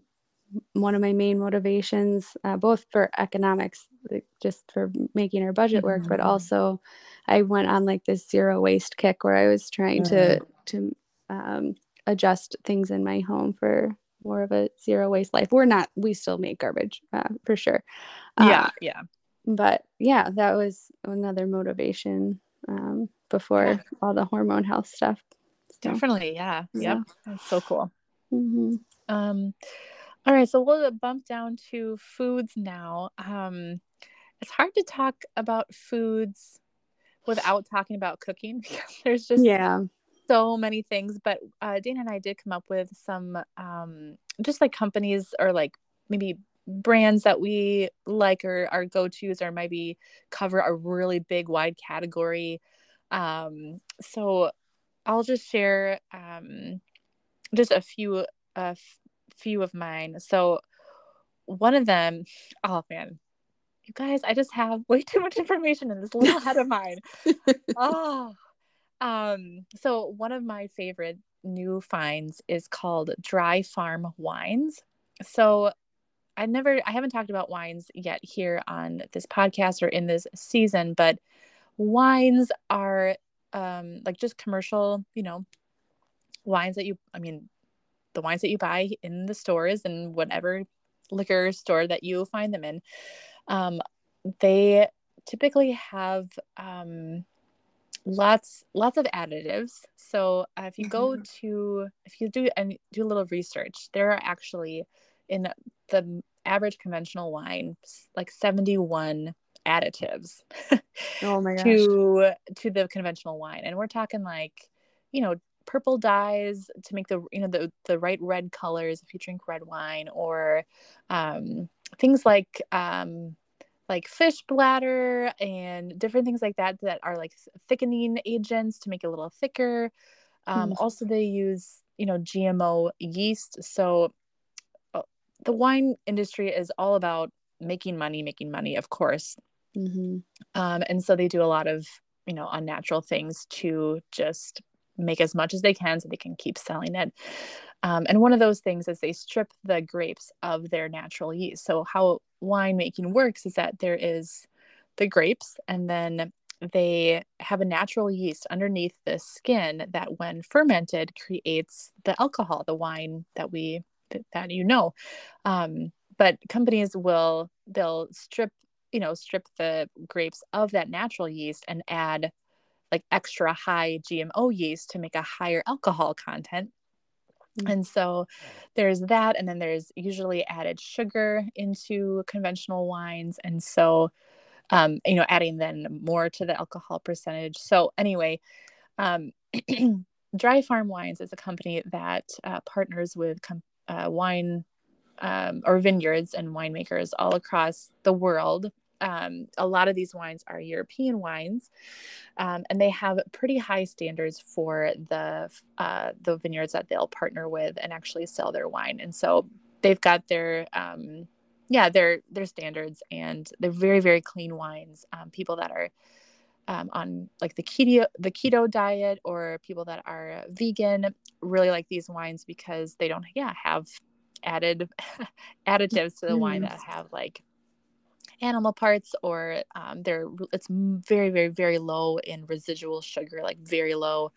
[SPEAKER 2] one of my main motivations, uh, both for economics, like just for making our budget work, mm-hmm. but also I went on like this zero waste kick where I was trying mm-hmm. to to um, adjust things in my home for more of a zero waste life. We're not, we still make garbage uh, for sure.
[SPEAKER 1] yeah, um, yeah.
[SPEAKER 2] But yeah, that was another motivation um, before yeah. all the hormone health stuff.
[SPEAKER 1] So, Definitely, yeah. yeah. Yep. That's so cool. Mm-hmm. Um, all right, so we'll bump down to foods now. Um, it's hard to talk about foods without talking about cooking because there's just
[SPEAKER 2] yeah
[SPEAKER 1] so many things. But uh, Dana and I did come up with some um, just like companies or like maybe brands that we like or our go tos or maybe cover a really big wide category. Um, so I'll just share um, just a few uh, few of mine. So one of them, oh man, you guys, I just have way too much information in this little head of mine. oh, um, so one of my favorite new finds is called Dry Farm Wines. So I never, I haven't talked about wines yet here on this podcast or in this season, but wines are um, like just commercial, you know, wines that you, I mean, the wines that you buy in the stores and whatever liquor store that you find them in, um, they typically have um, lots lots of additives. So uh, if you go mm-hmm. to if you do and do a little research, there are actually in the average conventional wine like 71 additives
[SPEAKER 2] oh my gosh.
[SPEAKER 1] to to the conventional wine and we're talking like you know purple dyes to make the you know the the right red colors if you drink red wine or um, things like um, like fish bladder and different things like that that are like thickening agents to make it a little thicker um, mm. also they use you know gmo yeast so uh, the wine industry is all about making money making money of course mm-hmm. um, and so they do a lot of you know unnatural things to just make as much as they can so they can keep selling it. Um, and one of those things is they strip the grapes of their natural yeast. So how winemaking works is that there is the grapes and then they have a natural yeast underneath the skin that when fermented creates the alcohol the wine that we that you know. Um, but companies will they'll strip you know strip the grapes of that natural yeast and add like extra high gmo yeast to make a higher alcohol content Mm-hmm. And so there's that. And then there's usually added sugar into conventional wines. And so, um, you know, adding then more to the alcohol percentage. So, anyway, um, Dry Farm Wines is a company that uh, partners with com- uh, wine um, or vineyards and winemakers all across the world um, a lot of these wines are European wines, um, and they have pretty high standards for the uh, the vineyards that they'll partner with and actually sell their wine. And so they've got their um, yeah their their standards, and they're very very clean wines. Um, people that are um, on like the keto the keto diet or people that are vegan really like these wines because they don't yeah have added additives to the wine that have like animal parts or um, they're it's very very very low in residual sugar like very low.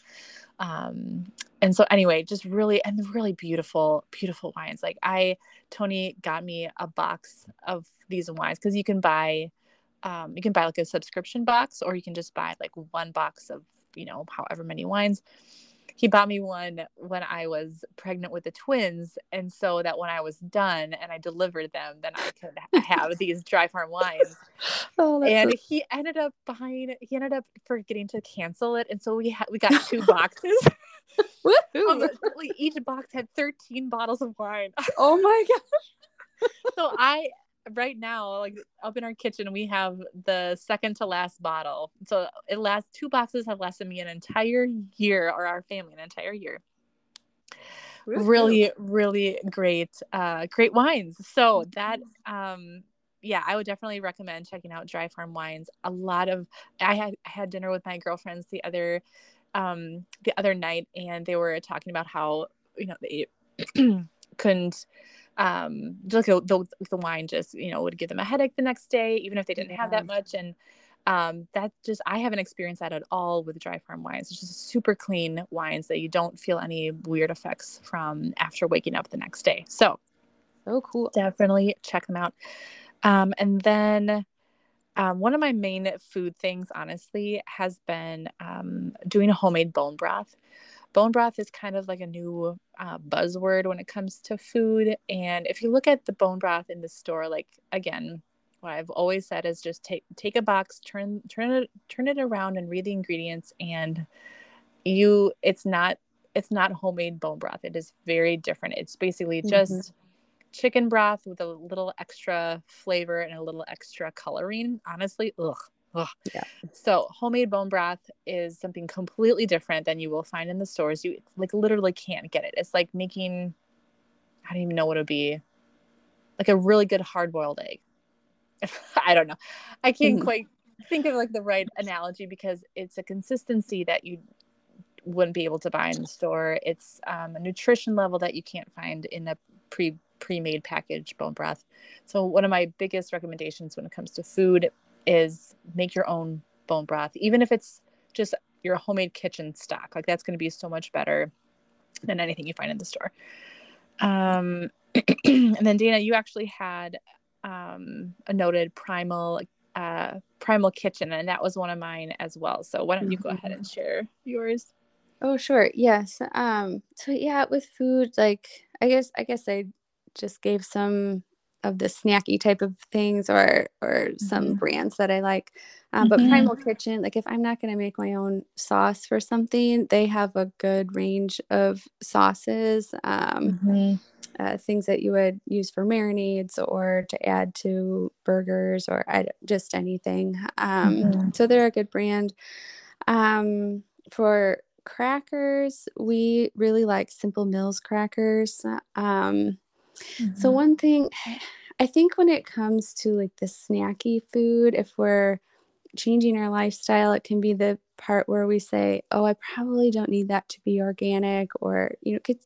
[SPEAKER 1] Um, and so anyway just really and really beautiful beautiful wines. Like i tony got me a box of these wines because you can buy um, you can buy like a subscription box or you can just buy like one box of you know however many wines he bought me one when I was pregnant with the twins. And so that when I was done and I delivered them, then I could have these dry farm wines. Oh, and so- he ended up buying he ended up forgetting to cancel it. And so we had we got two boxes. um, each box had 13 bottles of wine.
[SPEAKER 2] oh my gosh.
[SPEAKER 1] so I right now, like up in our kitchen, we have the second to last bottle. So it lasts two boxes have lasted me an entire year, or our family an entire year. Really, really great, uh, great wines. So that, um, yeah, I would definitely recommend checking out Dry Farm Wines. A lot of I had I had dinner with my girlfriends the other, um, the other night, and they were talking about how you know they couldn't um just the, the, the wine just you know would give them a headache the next day even if they didn't yeah. have that much. And um that just i haven't experienced that at all with dry farm wines. It's just super clean wines that you don't feel any weird effects from after waking up the next day. So
[SPEAKER 2] so cool.
[SPEAKER 1] definitely check them out. Um and then um, one of my main food things honestly has been um, doing a homemade bone broth bone broth is kind of like a new uh, buzzword when it comes to food. And if you look at the bone broth in the store, like again, what I've always said is just take take a box, turn turn it turn it around, and read the ingredients. And you, it's not it's not homemade bone broth. It is very different. It's basically mm-hmm. just mm-hmm. chicken broth with a little extra flavor and a little extra coloring. Honestly, ugh, Ugh. Yeah. So homemade bone broth is something completely different than you will find in the stores. You like literally can't get it. It's like making I don't even know what it would be. Like a really good hard boiled egg. I don't know. I can't mm-hmm. quite think of like the right analogy because it's a consistency that you wouldn't be able to buy in the store. It's um, a nutrition level that you can't find in a pre pre-made packaged bone broth. So one of my biggest recommendations when it comes to food is make your own bone broth, even if it's just your homemade kitchen stock. Like that's going to be so much better than anything you find in the store. Um, and then Dana, you actually had um, a noted primal uh, primal kitchen, and that was one of mine as well. So why don't you go ahead and mm-hmm. share yours?
[SPEAKER 2] Oh, sure. Yes. Um, so yeah, with food, like I guess I guess I just gave some of the snacky type of things or or mm-hmm. some brands that I like. Um, but mm-hmm. Primal Kitchen, like if I'm not going to make my own sauce for something, they have a good range of sauces, um, mm-hmm. uh, things that you would use for marinades or to add to burgers or just anything. Um, mm-hmm. So they're a good brand. Um, for crackers, we really like Simple Mills crackers. Um, so mm-hmm. one thing I think when it comes to like the snacky food, if we're changing our lifestyle, it can be the part where we say, "Oh, I probably don't need that to be organic," or you know, could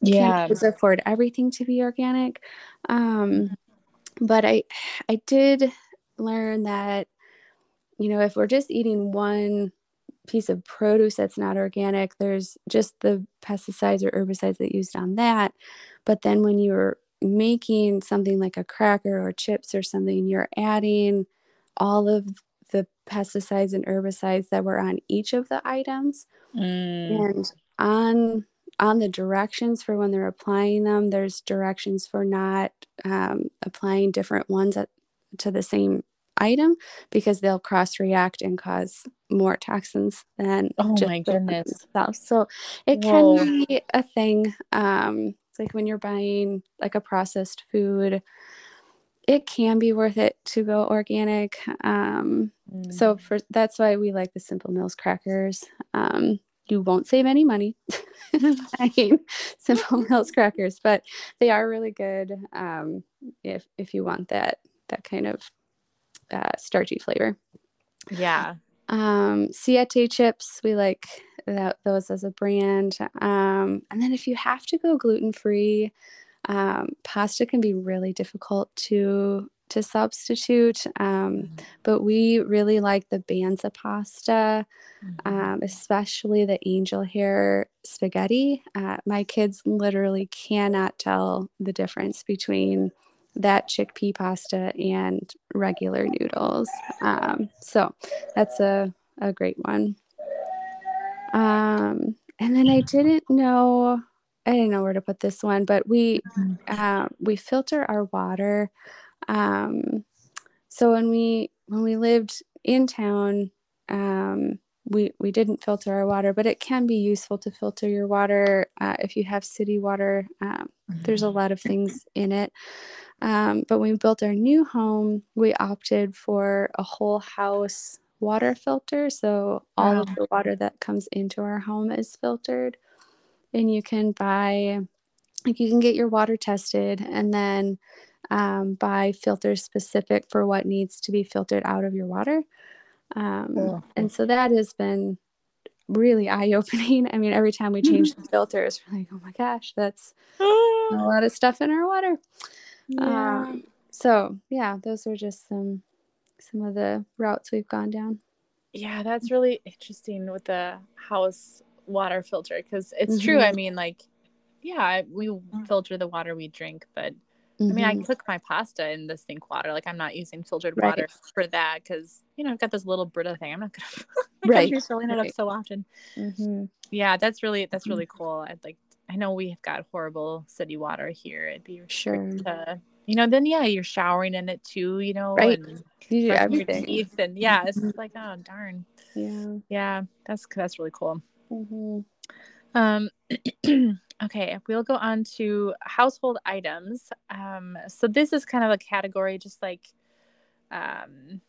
[SPEAKER 2] yeah, can't afford everything to be organic. Um, mm-hmm. but I, I did learn that you know if we're just eating one piece of produce that's not organic, there's just the pesticides or herbicides that used on that. But then when you're making something like a cracker or chips or something, you're adding all of the pesticides and herbicides that were on each of the items. Mm. And on on the directions for when they're applying them, there's directions for not um, applying different ones at, to the same item because they'll cross react and cause more toxins than
[SPEAKER 1] oh my goodness
[SPEAKER 2] so it Whoa. can be a thing um it's like when you're buying like a processed food it can be worth it to go organic um mm. so for that's why we like the simple mills crackers um you won't save any money buying simple mills crackers but they are really good um if if you want that that kind of uh, starchy flavor.
[SPEAKER 1] Yeah.
[SPEAKER 2] Um, Siete chips, we like that those as a brand. Um, and then if you have to go gluten free, um, pasta can be really difficult to to substitute. Um, mm-hmm. But we really like the Banza pasta, mm-hmm. um, especially the angel hair spaghetti. Uh, my kids literally cannot tell the difference between that chickpea pasta and regular noodles. Um, so that's a, a great one. Um, and then I didn't know, I didn't know where to put this one, but we uh, we filter our water. Um, so when we when we lived in town, um, we we didn't filter our water, but it can be useful to filter your water uh, if you have city water. Um, there's a lot of things in it. Um, but when we built our new home, we opted for a whole house water filter. So all wow. of the water that comes into our home is filtered. And you can buy, like, you can get your water tested and then um, buy filters specific for what needs to be filtered out of your water. Um. And so that has been really eye opening. I mean, every time we change the filters, we're like, oh my gosh, that's a lot of stuff in our water. Yeah. Um, so yeah, those are just some some of the routes we've gone down.
[SPEAKER 1] Yeah, that's really interesting with the house water filter because it's mm-hmm. true. I mm-hmm. mean, like, yeah, we filter the water we drink, but mm-hmm. I mean, I mm-hmm. cook my pasta in the sink water. Like, I'm not using filtered right. water for that because you know I've got this little Brita thing. I'm not gonna, I'm right. be filling it right. up so often. Mm-hmm. Yeah, that's really that's really mm-hmm. cool. I'd like I know we've got horrible city water here. It'd be sure to, you know, then yeah, you're showering in it too, you know,
[SPEAKER 2] right. and you do everything.
[SPEAKER 1] Teeth and yeah, it's like, oh darn. Yeah. Yeah. That's that's really cool. Mm-hmm. Um okay, we'll go on to household items. Um, so this is kind of a category just like um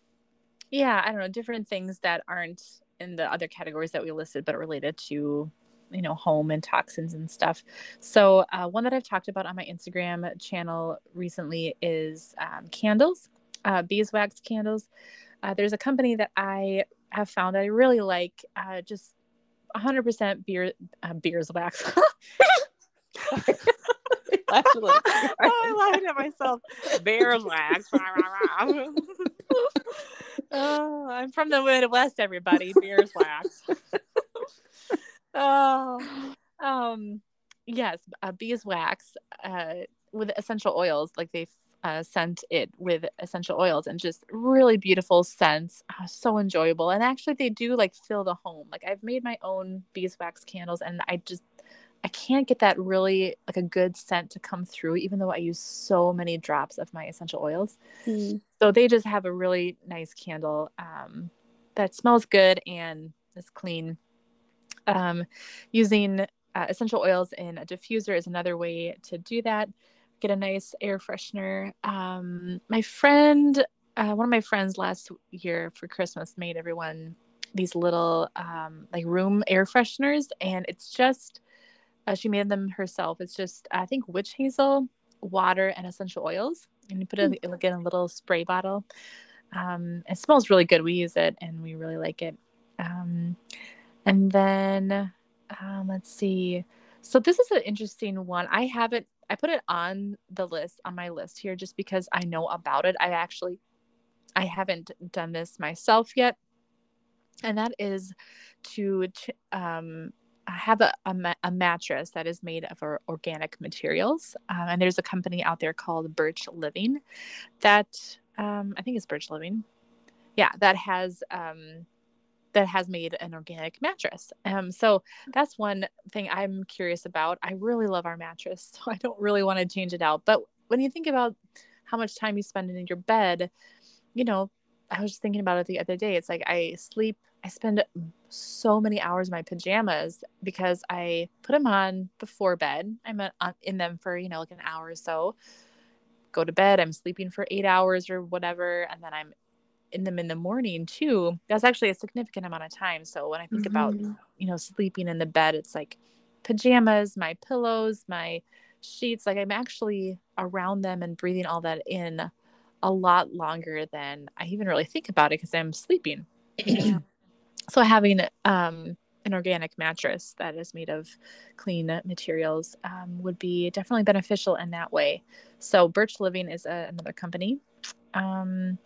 [SPEAKER 1] yeah, I don't know, different things that aren't in the other categories that we listed, but related to you know home and toxins and stuff so uh, one that i've talked about on my instagram channel recently is um, candles uh, beeswax candles uh, there's a company that i have found that i really like uh, just 100% beer uh, beeswax oh, I laughed at myself. Bears wax. oh, I'm from the Midwest, everybody. Beeswax. oh, um, yes, uh, beeswax uh, with essential oils. Like they uh, scent it with essential oils and just really beautiful scents. Uh, so enjoyable. And actually, they do like fill the home. Like I've made my own beeswax candles, and I just I can't get that really like a good scent to come through, even though I use so many drops of my essential oils. Mm. So they just have a really nice candle um, that smells good and is clean. Um, using uh, essential oils in a diffuser is another way to do that get a nice air freshener. Um, my friend, uh, one of my friends last year for Christmas made everyone these little um, like room air fresheners, and it's just uh, she made them herself. It's just I think witch hazel, water, and essential oils, and you put it mm. in a little spray bottle. Um, it smells really good. We use it, and we really like it. Um, and then um, let's see. So this is an interesting one. I haven't I put it on the list on my list here just because I know about it. I actually I haven't done this myself yet. And that is to um, have a, a, a, mattress that is made of organic materials. Um, and there's a company out there called Birch Living that um, I think it's Birch Living. Yeah, that has um, that has made an organic mattress. Um, so that's one thing I'm curious about. I really love our mattress, so I don't really want to change it out. But when you think about how much time you spend in your bed, you know, I was just thinking about it the other day. It's like I sleep, I spend so many hours in my pajamas because I put them on before bed. I'm in them for, you know, like an hour or so. Go to bed, I'm sleeping for eight hours or whatever, and then I'm in them in the morning too that's actually a significant amount of time so when i think mm-hmm. about you know sleeping in the bed it's like pajamas my pillows my sheets like i'm actually around them and breathing all that in a lot longer than i even really think about it because i'm sleeping so having um an organic mattress that is made of clean materials um, would be definitely beneficial in that way. So, Birch Living is a, another company. Um,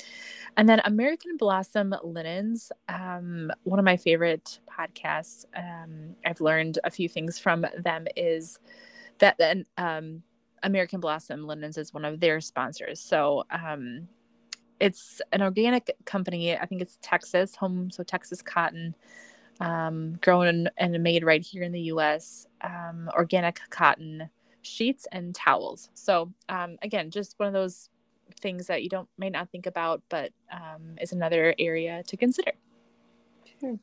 [SPEAKER 1] and then American Blossom Linens, um, one of my favorite podcasts. Um, I've learned a few things from them is that then um, American Blossom Linens is one of their sponsors. So um, it's an organic company. I think it's Texas home, so Texas cotton um, grown and made right here in the U.S. Um, organic cotton sheets and towels. So um, again, just one of those things that you don't may not think about, but um, is another area to consider.
[SPEAKER 2] Sure.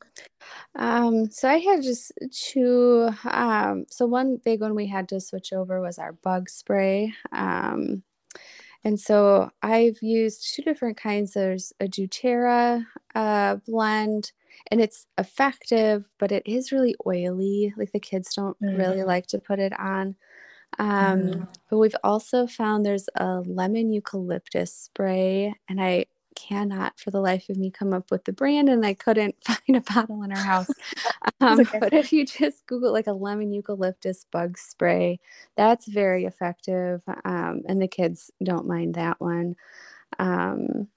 [SPEAKER 2] Um, so I had just two. Um, so one big one we had to switch over was our bug spray. Um, and so I've used two different kinds. There's a doTERRA uh, blend, and it's effective, but it is really oily. Like the kids don't mm. really like to put it on. Um, mm. But we've also found there's a lemon eucalyptus spray, and I cannot for the life of me come up with the brand and I couldn't find a bottle in our house. Um, okay. But if you just Google like a lemon eucalyptus bug spray, that's very effective. Um, and the kids don't mind that one. Um,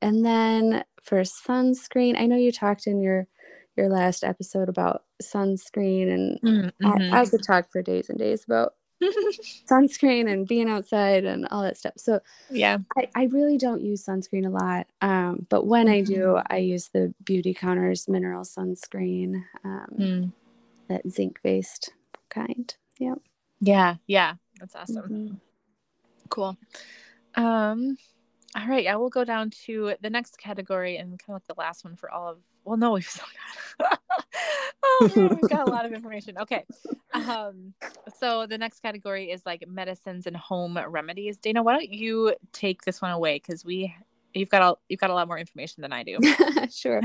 [SPEAKER 2] and then for sunscreen, I know you talked in your your last episode about sunscreen and mm-hmm. I, I could talk for days and days about sunscreen and being outside and all that stuff. So
[SPEAKER 1] yeah,
[SPEAKER 2] I, I really don't use sunscreen a lot. Um, but when. I do, mm-hmm. I use the Beautycounter's mineral sunscreen, um, mm. that zinc based kind. Yep.
[SPEAKER 1] Yeah. Yeah. That's awesome. Mm-hmm. Cool. Um, all right. I will go down to the next category and kind of like the last one for all of, well, no, we've still got, oh, man, we've got a lot of information. Okay. Um, so the next category is like medicines and home remedies. Dana, why don't you take this one away? Cause we, you've got a, you've got a lot more information than I do.
[SPEAKER 2] sure.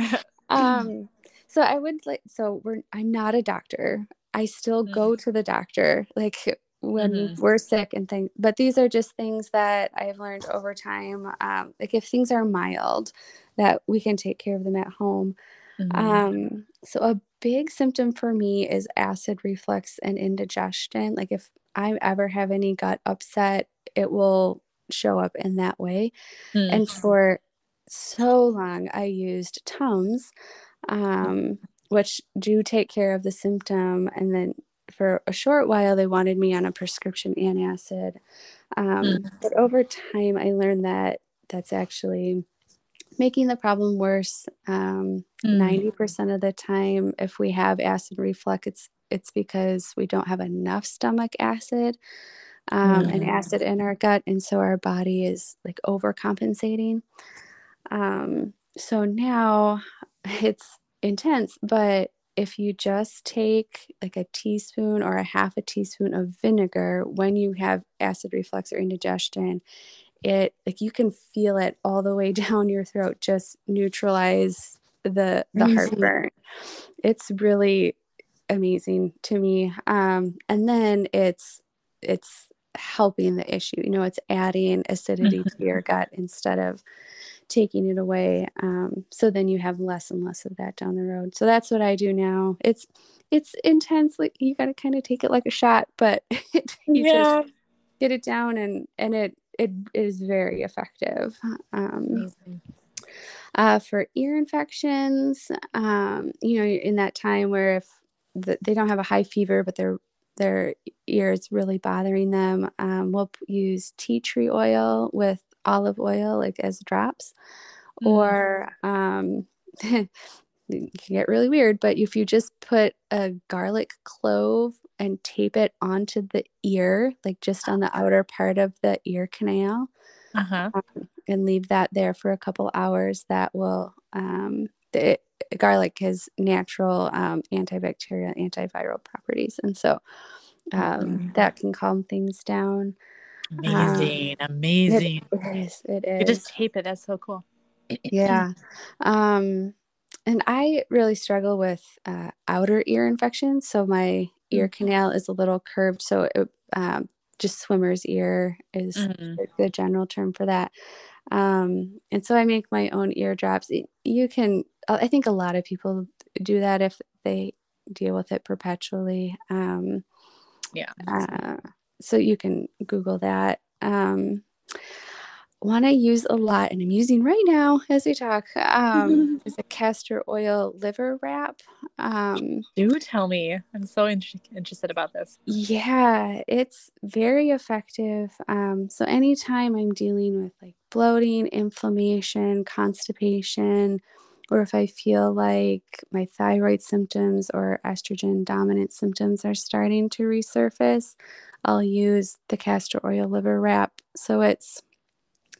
[SPEAKER 2] um, so I would like, so we're, I'm not a doctor. I still go to the doctor. Like when mm-hmm. we're sick and things but these are just things that i've learned over time um, like if things are mild that we can take care of them at home mm-hmm. um, so a big symptom for me is acid reflux and indigestion like if i ever have any gut upset it will show up in that way mm-hmm. and for so long, I used Tums, um, which do take care of the symptom. And then for a short while, they wanted me on a prescription antacid. Um, mm. But over time, I learned that that's actually making the problem worse. Um, mm. 90% of the time, if we have acid reflux, it's it's because we don't have enough stomach acid um, mm. and acid in our gut, and so our body is like overcompensating. Um, so now it's intense, but if you just take like a teaspoon or a half a teaspoon of vinegar when you have acid reflux or indigestion, it like you can feel it all the way down your throat just neutralize the the heartburn. It's really amazing to me. Um, and then it's it's helping the issue. You know, it's adding acidity to your gut instead of taking it away. Um, so then you have less and less of that down the road. So that's what I do now. It's it's intense. Like you got to kind of take it like a shot, but you yeah. just get it down, and and it it is very effective. Um, uh, for ear infections, um, you know, in that time where if the, they don't have a high fever, but their their ears really bothering them, um, we'll use tea tree oil with olive oil like as drops mm. or um it can get really weird but if you just put a garlic clove and tape it onto the ear like just on the outer part of the ear canal uh-huh. um, and leave that there for a couple hours that will um the garlic has natural um, antibacterial antiviral properties and so um, mm-hmm. that can calm things down
[SPEAKER 1] Amazing, um, amazing.
[SPEAKER 2] It is. It is.
[SPEAKER 1] You just tape it. That's so cool.
[SPEAKER 2] yeah. Um, and I really struggle with uh, outer ear infections. So my ear mm-hmm. canal is a little curved. So it, um, just swimmer's ear is mm-hmm. the general term for that. Um, and so I make my own ear drops. You can, I think a lot of people do that if they deal with it perpetually. Um,
[SPEAKER 1] yeah.
[SPEAKER 2] Uh, so you can Google that. Um, one I use a lot, and I'm using right now as we talk, um, is a castor oil liver wrap. Um,
[SPEAKER 1] Do tell me. I'm so in- interested about this.
[SPEAKER 2] Yeah, it's very effective. Um, so, anytime I'm dealing with like bloating, inflammation, constipation, or if I feel like my thyroid symptoms or estrogen dominant symptoms are starting to resurface, I'll use the castor oil liver wrap. So it's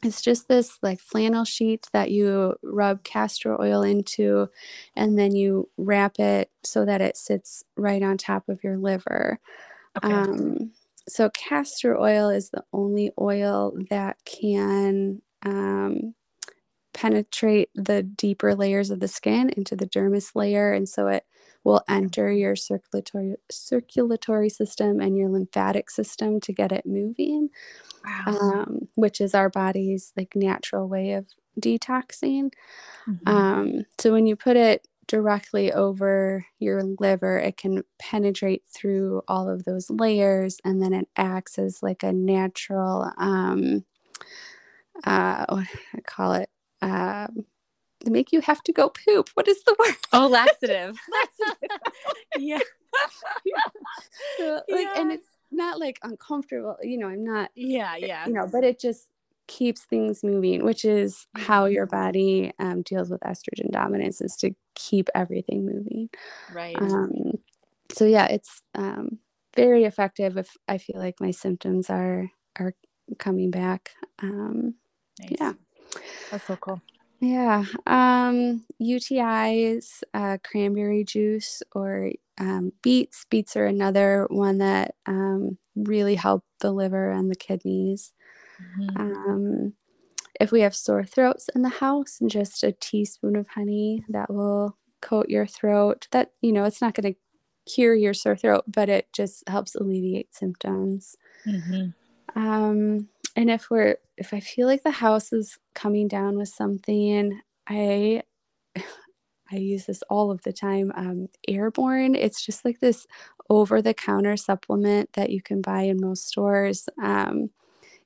[SPEAKER 2] it's just this like flannel sheet that you rub castor oil into and then you wrap it so that it sits right on top of your liver. Okay. Um, so castor oil is the only oil that can um, penetrate the deeper layers of the skin into the dermis layer and so it will enter your circulatory circulatory system and your lymphatic system to get it moving wow. um, which is our body's like natural way of detoxing mm-hmm. um, so when you put it directly over your liver it can penetrate through all of those layers and then it acts as like a natural um uh what do I call it um make you have to go poop. What is the word?
[SPEAKER 1] Oh, laxative. laxative.
[SPEAKER 2] yeah. yeah. So, like, yeah. and it's not like uncomfortable. You know, I'm not.
[SPEAKER 1] Yeah, yeah.
[SPEAKER 2] You know, but it just keeps things moving, which is how your body um, deals with estrogen dominance is to keep everything moving.
[SPEAKER 1] Right.
[SPEAKER 2] Um, so yeah, it's um, very effective if I feel like my symptoms are are coming back. Um, nice. Yeah.
[SPEAKER 1] That's so cool.
[SPEAKER 2] Yeah. Um, UTIs, uh, cranberry juice, or um, beets. Beets are another one that um, really help the liver and the kidneys. Mm-hmm. Um, if we have sore throats in the house, and just a teaspoon of honey that will coat your throat. That you know, it's not going to cure your sore throat, but it just helps alleviate symptoms. Mm-hmm. Um, and if we're if i feel like the house is coming down with something i i use this all of the time um, airborne it's just like this over the counter supplement that you can buy in most stores um,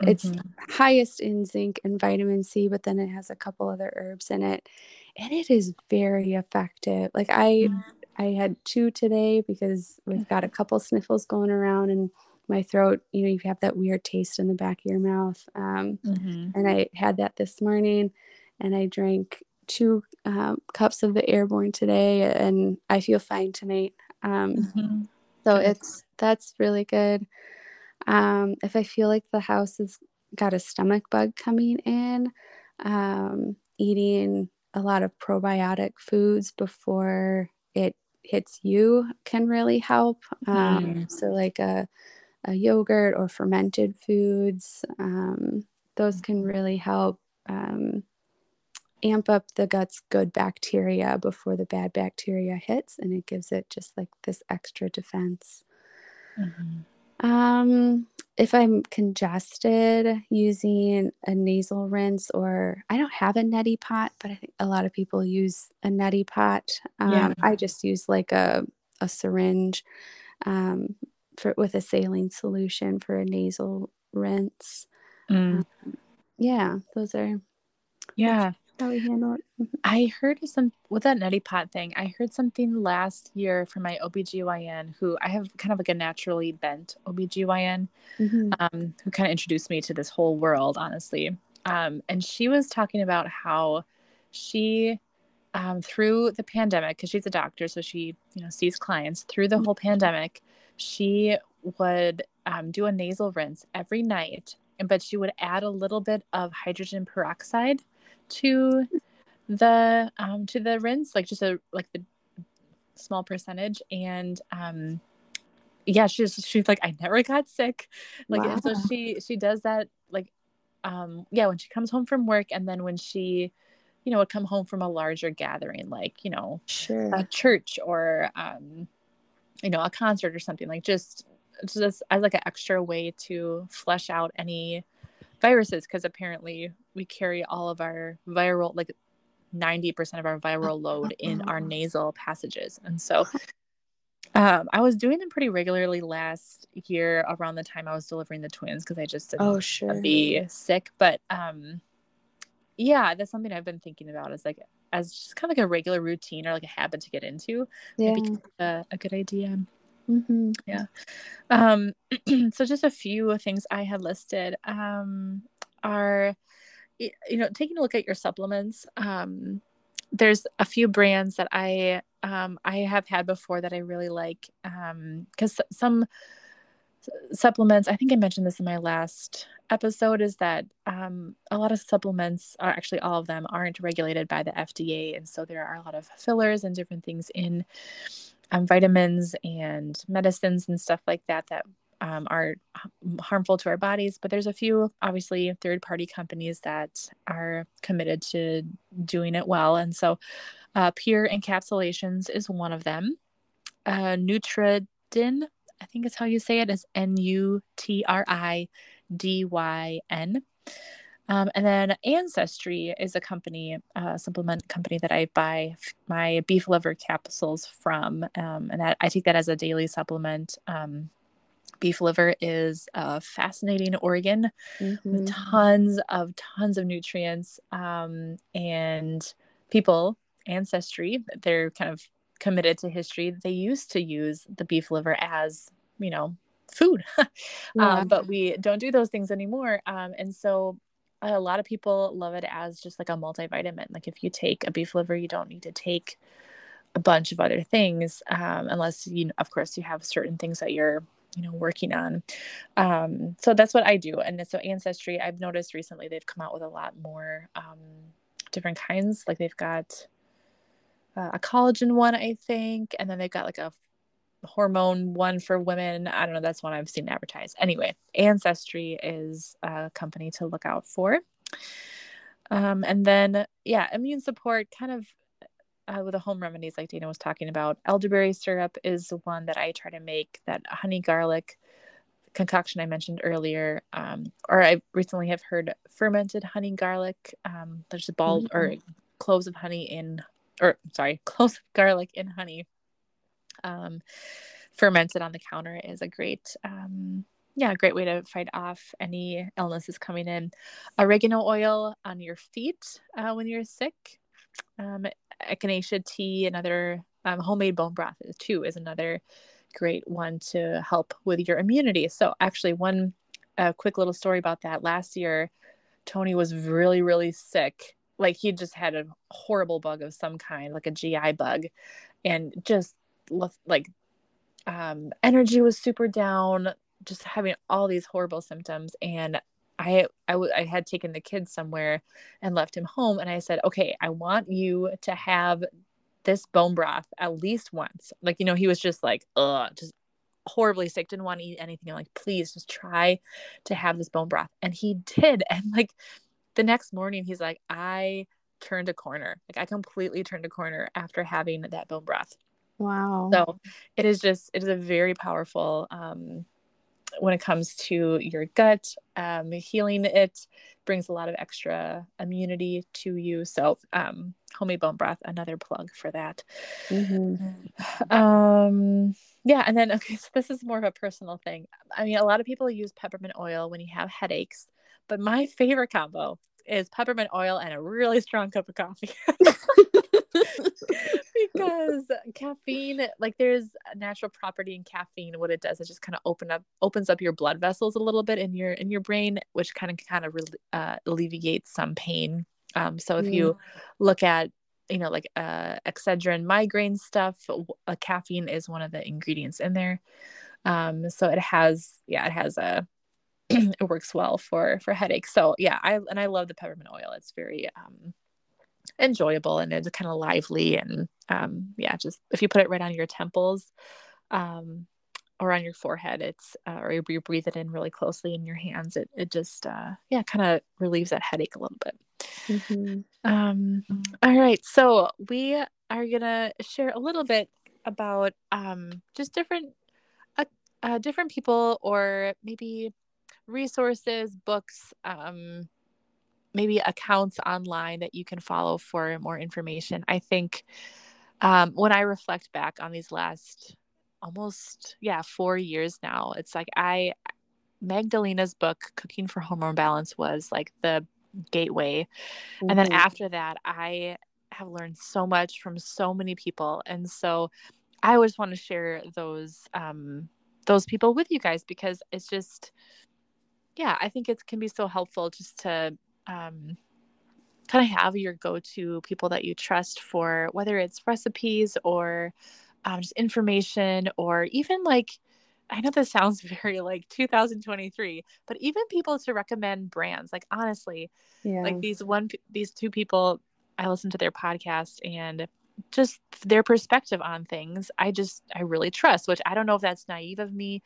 [SPEAKER 2] mm-hmm. it's highest in zinc and vitamin C, but then it has a couple other herbs in it. And it is very effective. Like I mm-hmm. I had two today because we've got a couple sniffles going around and my throat, you know, you have that weird taste in the back of your mouth. Um, mm-hmm. And I had that this morning and I drank two um, cups of the airborne today and I feel fine tonight. Um, mm-hmm. So it's that's really good. Um, if I feel like the house has got a stomach bug coming in, um, eating a lot of probiotic foods before it hits you can really help. Um, mm. So, like a, a, yogurt or fermented foods, um, those can really help um, amp up the gut's good bacteria before the bad bacteria hits, and it gives it just like this extra defense. Mm-hmm. Um, if I'm congested, using a nasal rinse, or I don't have a neti pot, but I think a lot of people use a neti pot. Um, yeah. I just use like a, a syringe um, for with a saline solution for a nasal rinse. Mm. Um, yeah, those are
[SPEAKER 1] yeah how we handle it. Mm-hmm. I heard some with that neti pot thing. I heard something last year from my OBGYN who I have kind of like a naturally bent OBGYN mm-hmm. um, who kind of introduced me to this whole world, honestly. Um, and she was talking about how she um, through the pandemic because she's a doctor so she you know sees clients through the whole pandemic she would um, do a nasal rinse every night but she would add a little bit of hydrogen peroxide to the um to the rinse like just a like the small percentage. And um yeah she's she's like i never got sick. Like wow. and so she she does that like um yeah when she comes home from work and then when she you know would come home from a larger gathering like you know
[SPEAKER 2] sure.
[SPEAKER 1] a church or um you know a concert or something like just just as like an extra way to flush out any viruses because apparently we carry all of our viral like 90% of our viral load in our nasal passages and so um, I was doing them pretty regularly last year around the time I was delivering the twins because I just didn't
[SPEAKER 2] oh, sure.
[SPEAKER 1] be sick. But um, yeah, that's something I've been thinking about is like as just kind of like a regular routine or like a habit to get into. Yeah. A, a good idea. Mm-hmm. Yeah. Um, so just a few things I had listed um, are, you know, taking a look at your supplements. Um, there's a few brands that I um, I have had before that I really like because um, some supplements. I think I mentioned this in my last episode. Is that um, a lot of supplements are actually all of them aren't regulated by the FDA, and so there are a lot of fillers and different things in um, vitamins and medicines and stuff like that that um, are harmful to our bodies. But there's a few, obviously, third party companies that are committed to doing it well. And so, uh, Pure Encapsulations is one of them. Uh, Nutridyn, I think is how you say it, is N U T R I D Y N. Um, and then Ancestry is a company, a supplement company that I buy my beef liver capsules from, um, and that I take that as a daily supplement. Um, beef liver is a fascinating organ mm-hmm. with tons of tons of nutrients, um, and people ancestry they're kind of committed to history. They used to use the beef liver as you know food yeah. um, but we don't do those things anymore um, and so a lot of people love it as just like a multivitamin. Like if you take a beef liver, you don't need to take a bunch of other things um, unless you, of course, you have certain things that you're you know working on um, so that's what i do and so ancestry i've noticed recently they've come out with a lot more um, different kinds like they've got uh, a collagen one i think and then they've got like a hormone one for women. I don't know. That's one I've seen advertised. Anyway, Ancestry is a company to look out for. Um, and then, yeah, immune support kind of uh, with the home remedies like Dana was talking about. Elderberry syrup is the one that I try to make that honey garlic concoction I mentioned earlier. Um, or I recently have heard fermented honey garlic. Um, there's a ball mm-hmm. or cloves of honey in, or sorry, cloves of garlic in honey um, fermented on the counter is a great um, yeah, great way to fight off any illnesses coming in. Oregano oil on your feet uh, when you're sick. Um, echinacea tea, another um, homemade bone broth too, is another great one to help with your immunity. So, actually, one uh, quick little story about that. Last year, Tony was really, really sick. Like he just had a horrible bug of some kind, like a GI bug, and just like um, energy was super down just having all these horrible symptoms. And I, I, w- I had taken the kids somewhere and left him home. And i said okay i want you to have this bone broth at least once. Like you know he was just like ugh just horribly sick didn't want to eat anything. I'm like please just try to have this bone broth. And he did. And like the next morning he's like i turned a corner like i completely turned a corner after having that bone broth
[SPEAKER 2] wow
[SPEAKER 1] so it is just it is a very powerful um when it comes to your gut. Um, healing it brings a lot of extra immunity to you. So, um, homemade bone broth, another plug for that. Mm-hmm. Um, yeah, and then okay, so this is more of a personal thing. I mean, a lot of people use peppermint oil when you have headaches, but my favorite combo is peppermint oil and a really strong cup of coffee. because caffeine like there's a natural property in caffeine what it does is just kind of open up opens up your blood vessels a little bit in your in your brain which kind of kind of uh, alleviates some pain. Um, so if you look at you know like uh, excedrin migraine stuff uh, caffeine is one of the ingredients in there. Um, so it has yeah it has a it works well for for headaches. So yeah i and i love the peppermint oil. It's very um enjoyable and it's kind of lively and um, yeah just if you put it right on your temples um, or on your forehead it's uh, or you breathe it in really closely in your hands it, it just uh, yeah kind of relieves that headache a little bit. Mm-hmm. um, all right so we are gonna share a little bit about um, just different uh, uh, different people or maybe resources books um, maybe accounts online that you can follow for more information. I think um, when I reflect back on these last almost, yeah, four years now, it's like I, Magdalena's book, Cooking for Hormone Balance, was like the gateway. Mm-hmm. And then mm-hmm. after that, I have learned so much from so many people. And so I always want to share those um, those people with you guys because it's just yeah, I think it can be so helpful just to um, kind of have your go-to people that you trust for whether it's recipes or um, just information or even like I know this sounds very like 2023, but even people to recommend brands. Like honestly, yeah. like these one these two people, I listen to their podcast and just their perspective on things. I just I really trust, which I don't know if that's naive of me,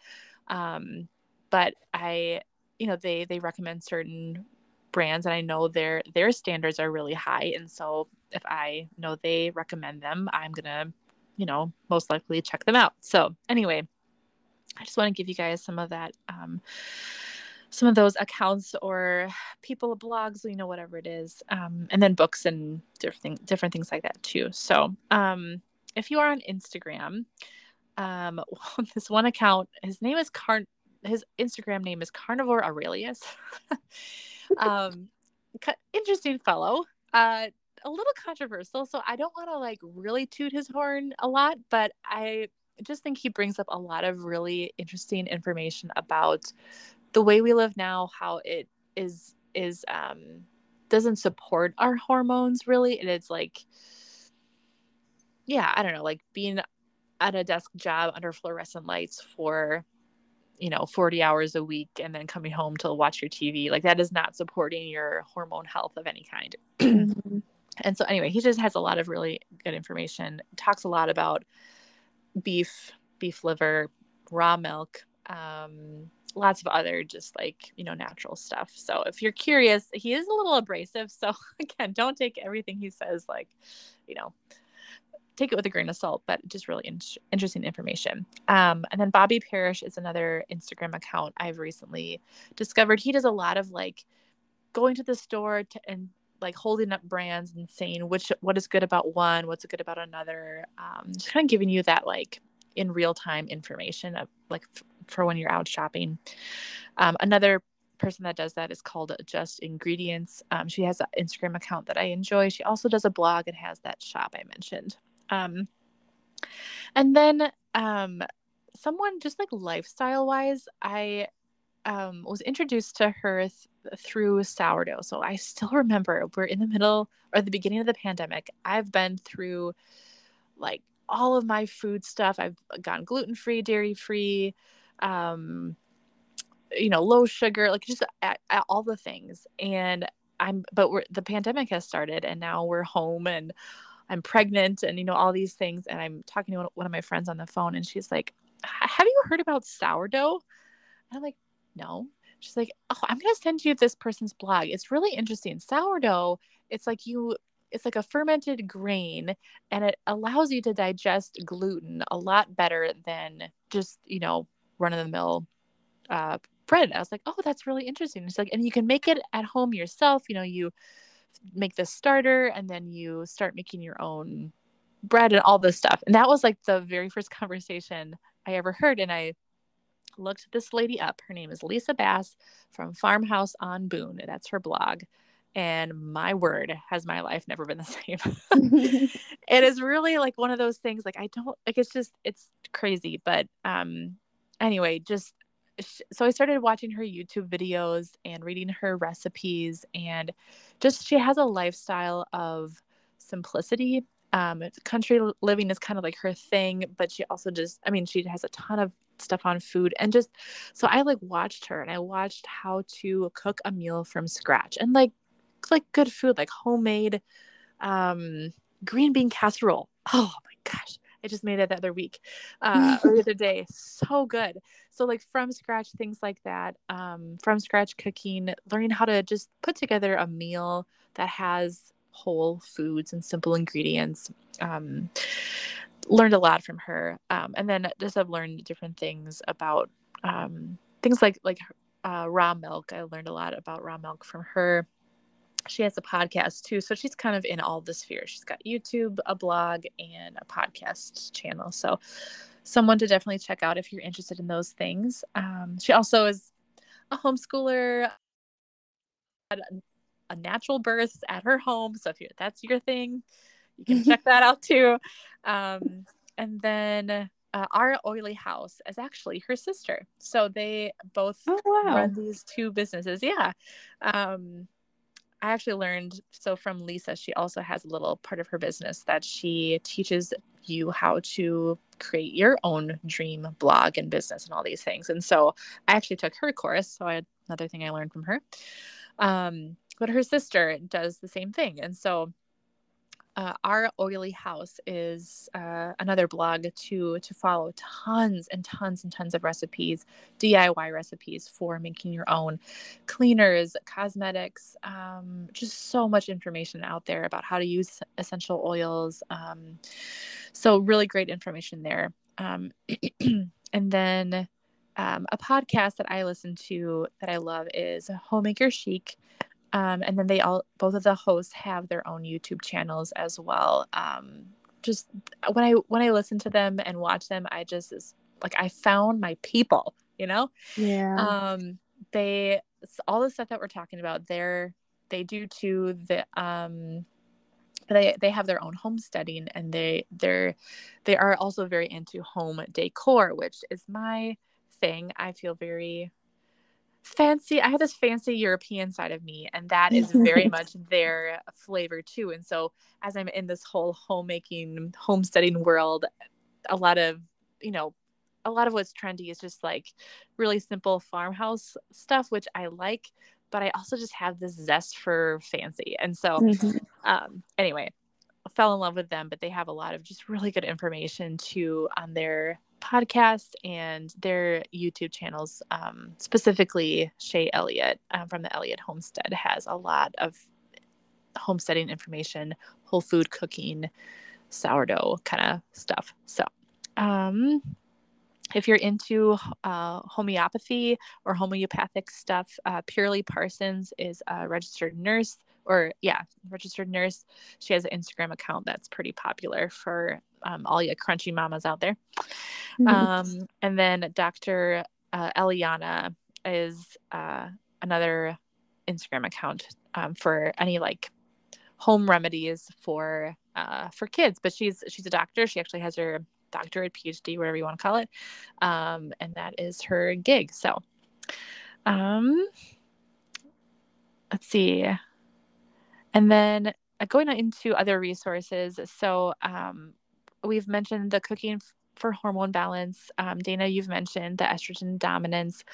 [SPEAKER 1] um, but I you know they they recommend certain brands and I know their their standards are really high and so if I know they recommend them, I'm to, you know, most likely check them out. So, anyway, I just want to give you guys some of that um some of those accounts or people blogs, you know, whatever it is, um, and then books and different different things like that too. So, um, if you are on Instagram, um, this one account, his name is Carn, his Instagram name is Carnivore Aurelius. um, interesting fellow. Uh, a little controversial, so I don't want to like really toot his horn a lot, but I just think he brings up a lot of really interesting information about the way we live now, how it is is um doesn't support our hormones really, and it's like yeah, I don't know, like being at a desk job under fluorescent lights for you know 40 hours a week and then coming home to watch your tv like that is not supporting your hormone health of any kind mm-hmm. and so anyway he just has a lot of really good information talks a lot about beef beef liver raw milk um, lots of other just like you know natural stuff so if you're curious he is a little abrasive so again don't take everything he says like you know take it with a grain of salt, but just really in- interesting information. Um, and then Bobby Parrish is another Instagram account I've recently discovered. He does a lot of like going to the store to, and like holding up brands and saying which what is good about one, what's good about another. Um, just kind of giving you that like in real time information of like f- for when you're out shopping. Um, another person that does that is called Just Ingredients. Um, she has an Instagram account that I enjoy. She also does a blog and has that shop I mentioned. Um, and then um, someone just like lifestyle wise, I um, was introduced to her th- through sourdough. So I still remember we're in the middle or the beginning of the pandemic. I've been through like all of my food stuff. I've gone gluten free, dairy free, um, you know, low sugar, like just all the things. And I'm, but we're, the pandemic has started and now we're home and I'm pregnant and, you know, all these things. And I'm talking to one of my friends on the phone and she's like, have you heard about sourdough? And I'm like, no. She's like, oh, I'm to send you this person's blog. It's really interesting. Sourdough, it's like you it's like a fermented grain and it allows you to digest gluten a lot better than just you know run of the mill uh, bread i was like oh that's really interesting it's like and you can make it at home yourself you know you make the starter and then you start making your own bread and all this stuff. And that was like the very first conversation i ever heard. And i looked this lady up. Her name is lisa bass from farmhouse on boone. That's her blog. And my word has my life never been the same. It is really like one of those things like i don't like it's just it's crazy. But um anyway just so i started watching her youtube videos and reading her recipes and just she has a lifestyle of simplicity um country living is kind of like her thing but she also just i mean she has a ton of stuff on food and just so i like watched her and i watched how to cook a meal from scratch and like like good food, like homemade um, green bean casserole. Oh my gosh. I just made it the other week uh, or the other day. So good. So, like from scratch, things like that, um, from scratch cooking, learning how to just put together a meal that has whole foods and simple ingredients. Um, learned a lot from her. Um, and then just have learned different things about um, things like, like uh, raw milk. I learned a lot about raw milk from her she has a podcast too so she's kind of in all the spheres. She's got youtube a blog and a podcast channel so someone to definitely check out if you're interested in those things. Um, she also is a homeschooler had a natural birth at her home so if you're that's your thing you can check that out too. Um, and then uh, our oily house is actually her sister so they both oh, wow. run these two businesses yeah. Um, I actually learned so from Lisa, she also has a little part of her business that she teaches you how to create your own dream blog and business and all these things. And so I actually took her course. So I had another thing I learned from her. Um, but her sister does the same thing. And so uh, our oily house is uh, another blog to to follow tons and tons and tons of recipes diy recipes for making your own cleaners cosmetics um, just so much information out there about how to use essential oils um, so really great information there. Um, and then um, a podcast that i listen to that i love is homemaker chic um, and then they all both of the hosts have their own youtube channels as well. Um, just when i when i listen to them and watch them i just is like i found my people you know?
[SPEAKER 2] Yeah.
[SPEAKER 1] Um they all the stuff that we're talking about they're they do too the um they they have their own homesteading and they they're they are also very into home decor which is my thing. I feel very fancy i have this fancy european side of me and that is very much their flavor too and so as i'm in this whole homemaking homesteading world a lot of you know a lot of what's trendy is just like really simple farmhouse stuff which i like but i also just have this zest for fancy and so mm-hmm. um anyway I fell in love with them but they have a lot of just really good information too on their podcast and their YouTube channels, um, specifically Shaye Elliott um, from the Elliott Homestead, has a lot of homesteading information, whole food cooking, sourdough kind of stuff. So, um, if you're into uh, homeopathy or homeopathic stuff, uh, Purely Parsons is a registered nurse, or yeah, registered nurse. She has an Instagram account that's pretty popular for um, all you crunchy mamas out there. Mm-hmm. Um, and then Dr. uh, Eliana is uh, another Instagram account um, for any like home remedies for uh, for kids. But she's she's a doctor. She actually has her doctorate, PhD, whatever you want to call it, um, and that is her gig. So, um, let's see, and then uh, going into other resources. So, um, we've mentioned the cooking for hormone balance. Um, Dana, you've mentioned the estrogen dominance.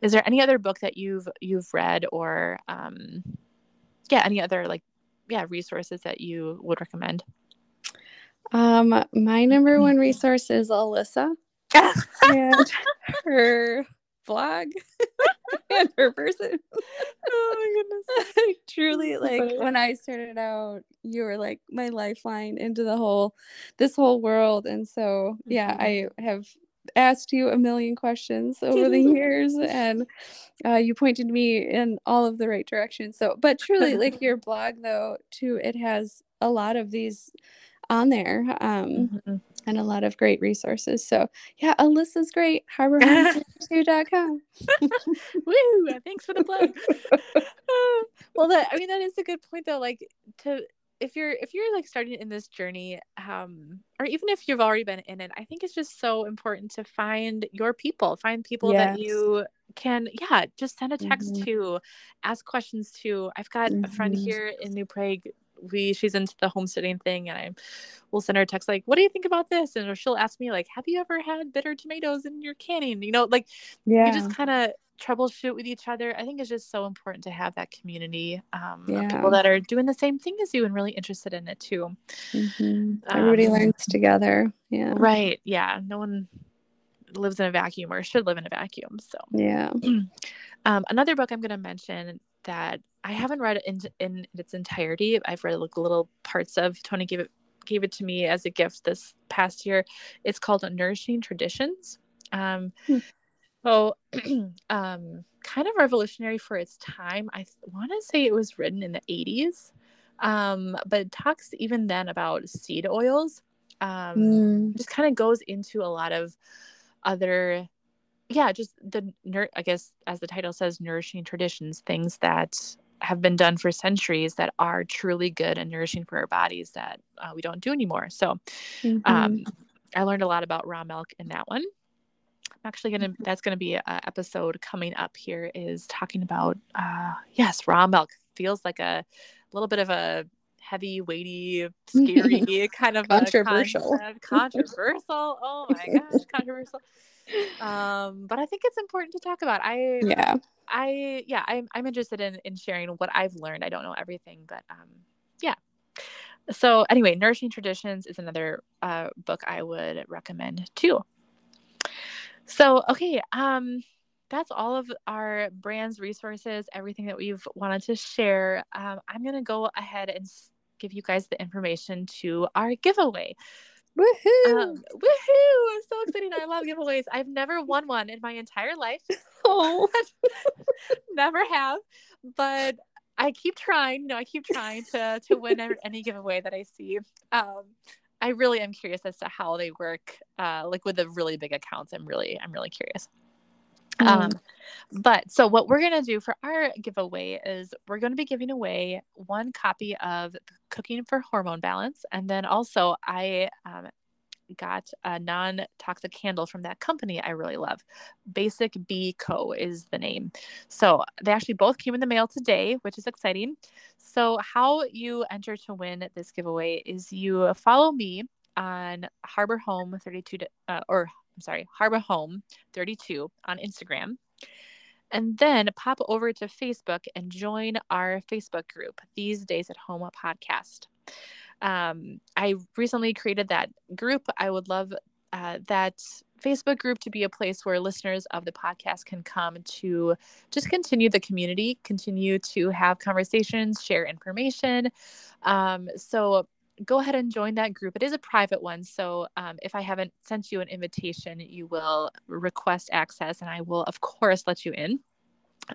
[SPEAKER 1] Is there any other book that you've you've read or um, yeah, any other like yeah resources that you would recommend?
[SPEAKER 2] Um, my number one resource is Alyssa and her blog and her person. Oh my goodness. Truly like funny. when I started out, you were like my lifeline into the whole this whole world. And so yeah, mm-hmm. I have asked you a million questions over the years and uh, you pointed me in all of the right directions. So but truly like your blog though too, it has a lot of these on there um, mm-hmm. And a lot of great resources. So, yeah, Alyssa's great. HarborHome2.com.
[SPEAKER 1] Woo! Thanks for the plug. well, that I mean, that is a good point though. Like to if you're if you're like starting in this journey um or even if you've already been in it i think it's just so important to find your people find people yes. that you can yeah just send a text mm-hmm. to ask questions to i've got mm-hmm. a friend mm-hmm. here in new prague we she's into the homesteading thing and I will send her a text like, what do you think about this? And she'll ask me like, have you ever had bitter tomatoes in your canning? You know, like yeah. you just kind of troubleshoot with each other. I think it's just so important to have that community um, yeah. of people that are doing the same thing as you and really interested in it too.
[SPEAKER 2] Mm-hmm. Everybody um, learns together. Yeah.
[SPEAKER 1] Right. Yeah. No one lives in a vacuum or should live in a vacuum. So
[SPEAKER 2] yeah.
[SPEAKER 1] um, another book I'm going to mention that I haven't read it in, in its entirety. I've read like little parts of. Tony gave it gave it to me as a gift this past year. It's called Nourishing Traditions. Um, hmm. So, um, kind of revolutionary for its time. I want to say it was written in the 80s, um, but it talks even then about seed oils. Um, mm. Just kind of goes into a lot of other yeah, just the I guess as the title says, nourishing traditions, things that have been done for centuries that are truly good and nourishing for our bodies that uh, we don't do anymore. So, mm-hmm. um, I learned a lot about raw milk in that one. I'm actually gonna mm-hmm. that's gonna be an episode coming up here is talking about uh, yes, raw milk feels like a little bit of a heavy, weighty, scary kind of
[SPEAKER 2] controversial.
[SPEAKER 1] controversial. Oh my gosh, controversial um but i think it's important to talk about i
[SPEAKER 2] yeah.
[SPEAKER 1] I yeah i'm, I'm interested in in sharing what i've learned. I don't know everything but um yeah. So anyway nourishing traditions is another uh, book i would recommend too. So okay um that's all of our brands resources everything that we've wanted to share. Um, i'm going to go ahead and give you guys the information to our giveaway
[SPEAKER 2] Woohoo!
[SPEAKER 1] Um, woohoo! I'm so excited. I love giveaways. I've never won one in my entire life. Oh, never have. But I keep trying. You know, I keep trying to to win any giveaway that I see. Um, I really am curious as to how they work. Uh, like with the really big accounts, I'm really I'm really curious. Mm. Um, but so what we're gonna do for our giveaway is we're going to be giving away one copy of Cooking for Hormone Balance, and then also I um, got a non-toxic candle from that company I really love. Basic Bee Co is the name. So they actually both came in the mail today, which is exciting. So how you enter to win this giveaway is you follow me on Harbor Home 32 uh, or I'm sorry, Harbor Home 32 on Instagram. And then pop over to Facebook and join our Facebook group, These Days at Home podcast. Um, I recently created that group. I would love uh, that Facebook group to be a place where listeners of the podcast can come to just continue the community, continue to have conversations, share information. Um, so go ahead and join that group. It is a private one. So um, if I haven't sent you an invitation, you will request access and I will, of course, let you in.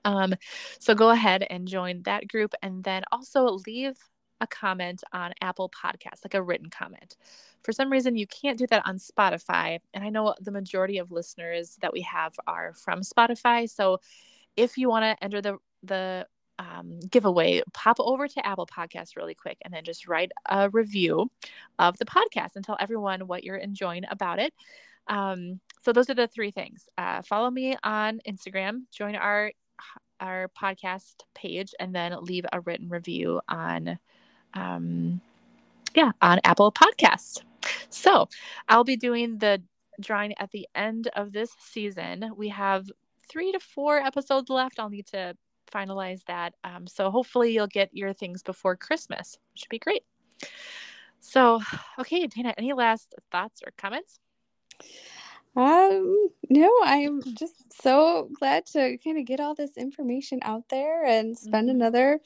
[SPEAKER 1] Um, so go ahead and join that group and then also leave a comment on Apple Podcasts, like a written comment. For some reason, you can't do that on Spotify. And I know the majority of listeners that we have are from Spotify. So if you want to enter the, the um, giveaway, pop over to Apple Podcasts really quick and then just write a review of the podcast and tell everyone what you're enjoying about it. Um, so those are the three things. Uh, follow me on Instagram, join our our podcast page, and then leave a written review on, um, yeah, on Apple Podcasts. So I'll be doing the drawing at the end of this season. We have three to four episodes left. I'll need to finalize that. Um, so hopefully you'll get your things before Christmas. Should be great. So, okay, Dana, any last thoughts or comments?
[SPEAKER 2] Um, no, I'm just so glad to kind of get all this information out there and spend mm-hmm. another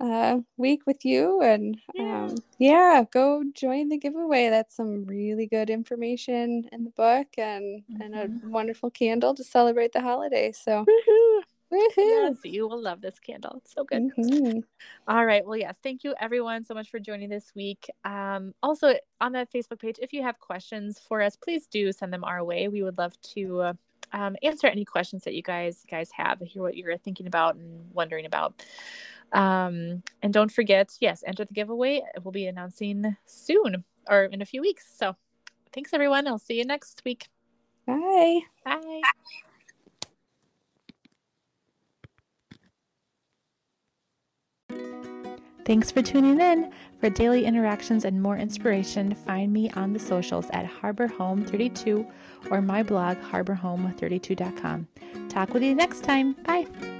[SPEAKER 2] uh, week with you. And yeah. Um, yeah, go join the giveaway. That's some really good information in the book and, mm-hmm. and a mm-hmm. wonderful candle to celebrate the holiday. So, Woo-hoo.
[SPEAKER 1] Yes, you will love this candle. It's so good. Mm-hmm. All right. Well, yes. Thank you, everyone, so much for joining this week. Um, also, on the Facebook page, if you have questions for us, please do send them our way. We would love to uh, um, answer any questions that you guys you guys have. Hear what you're thinking about and wondering about. Um, and don't forget, yes, enter the giveaway. We'll be announcing soon or in a few weeks. So, thanks, everyone. I'll see you next week.
[SPEAKER 2] Bye.
[SPEAKER 1] Bye. Thanks for tuning in. For daily interactions and more inspiration, find me on the socials at Harbor Home 32 or my blog, harborhome32.com. Talk with you next time. Bye.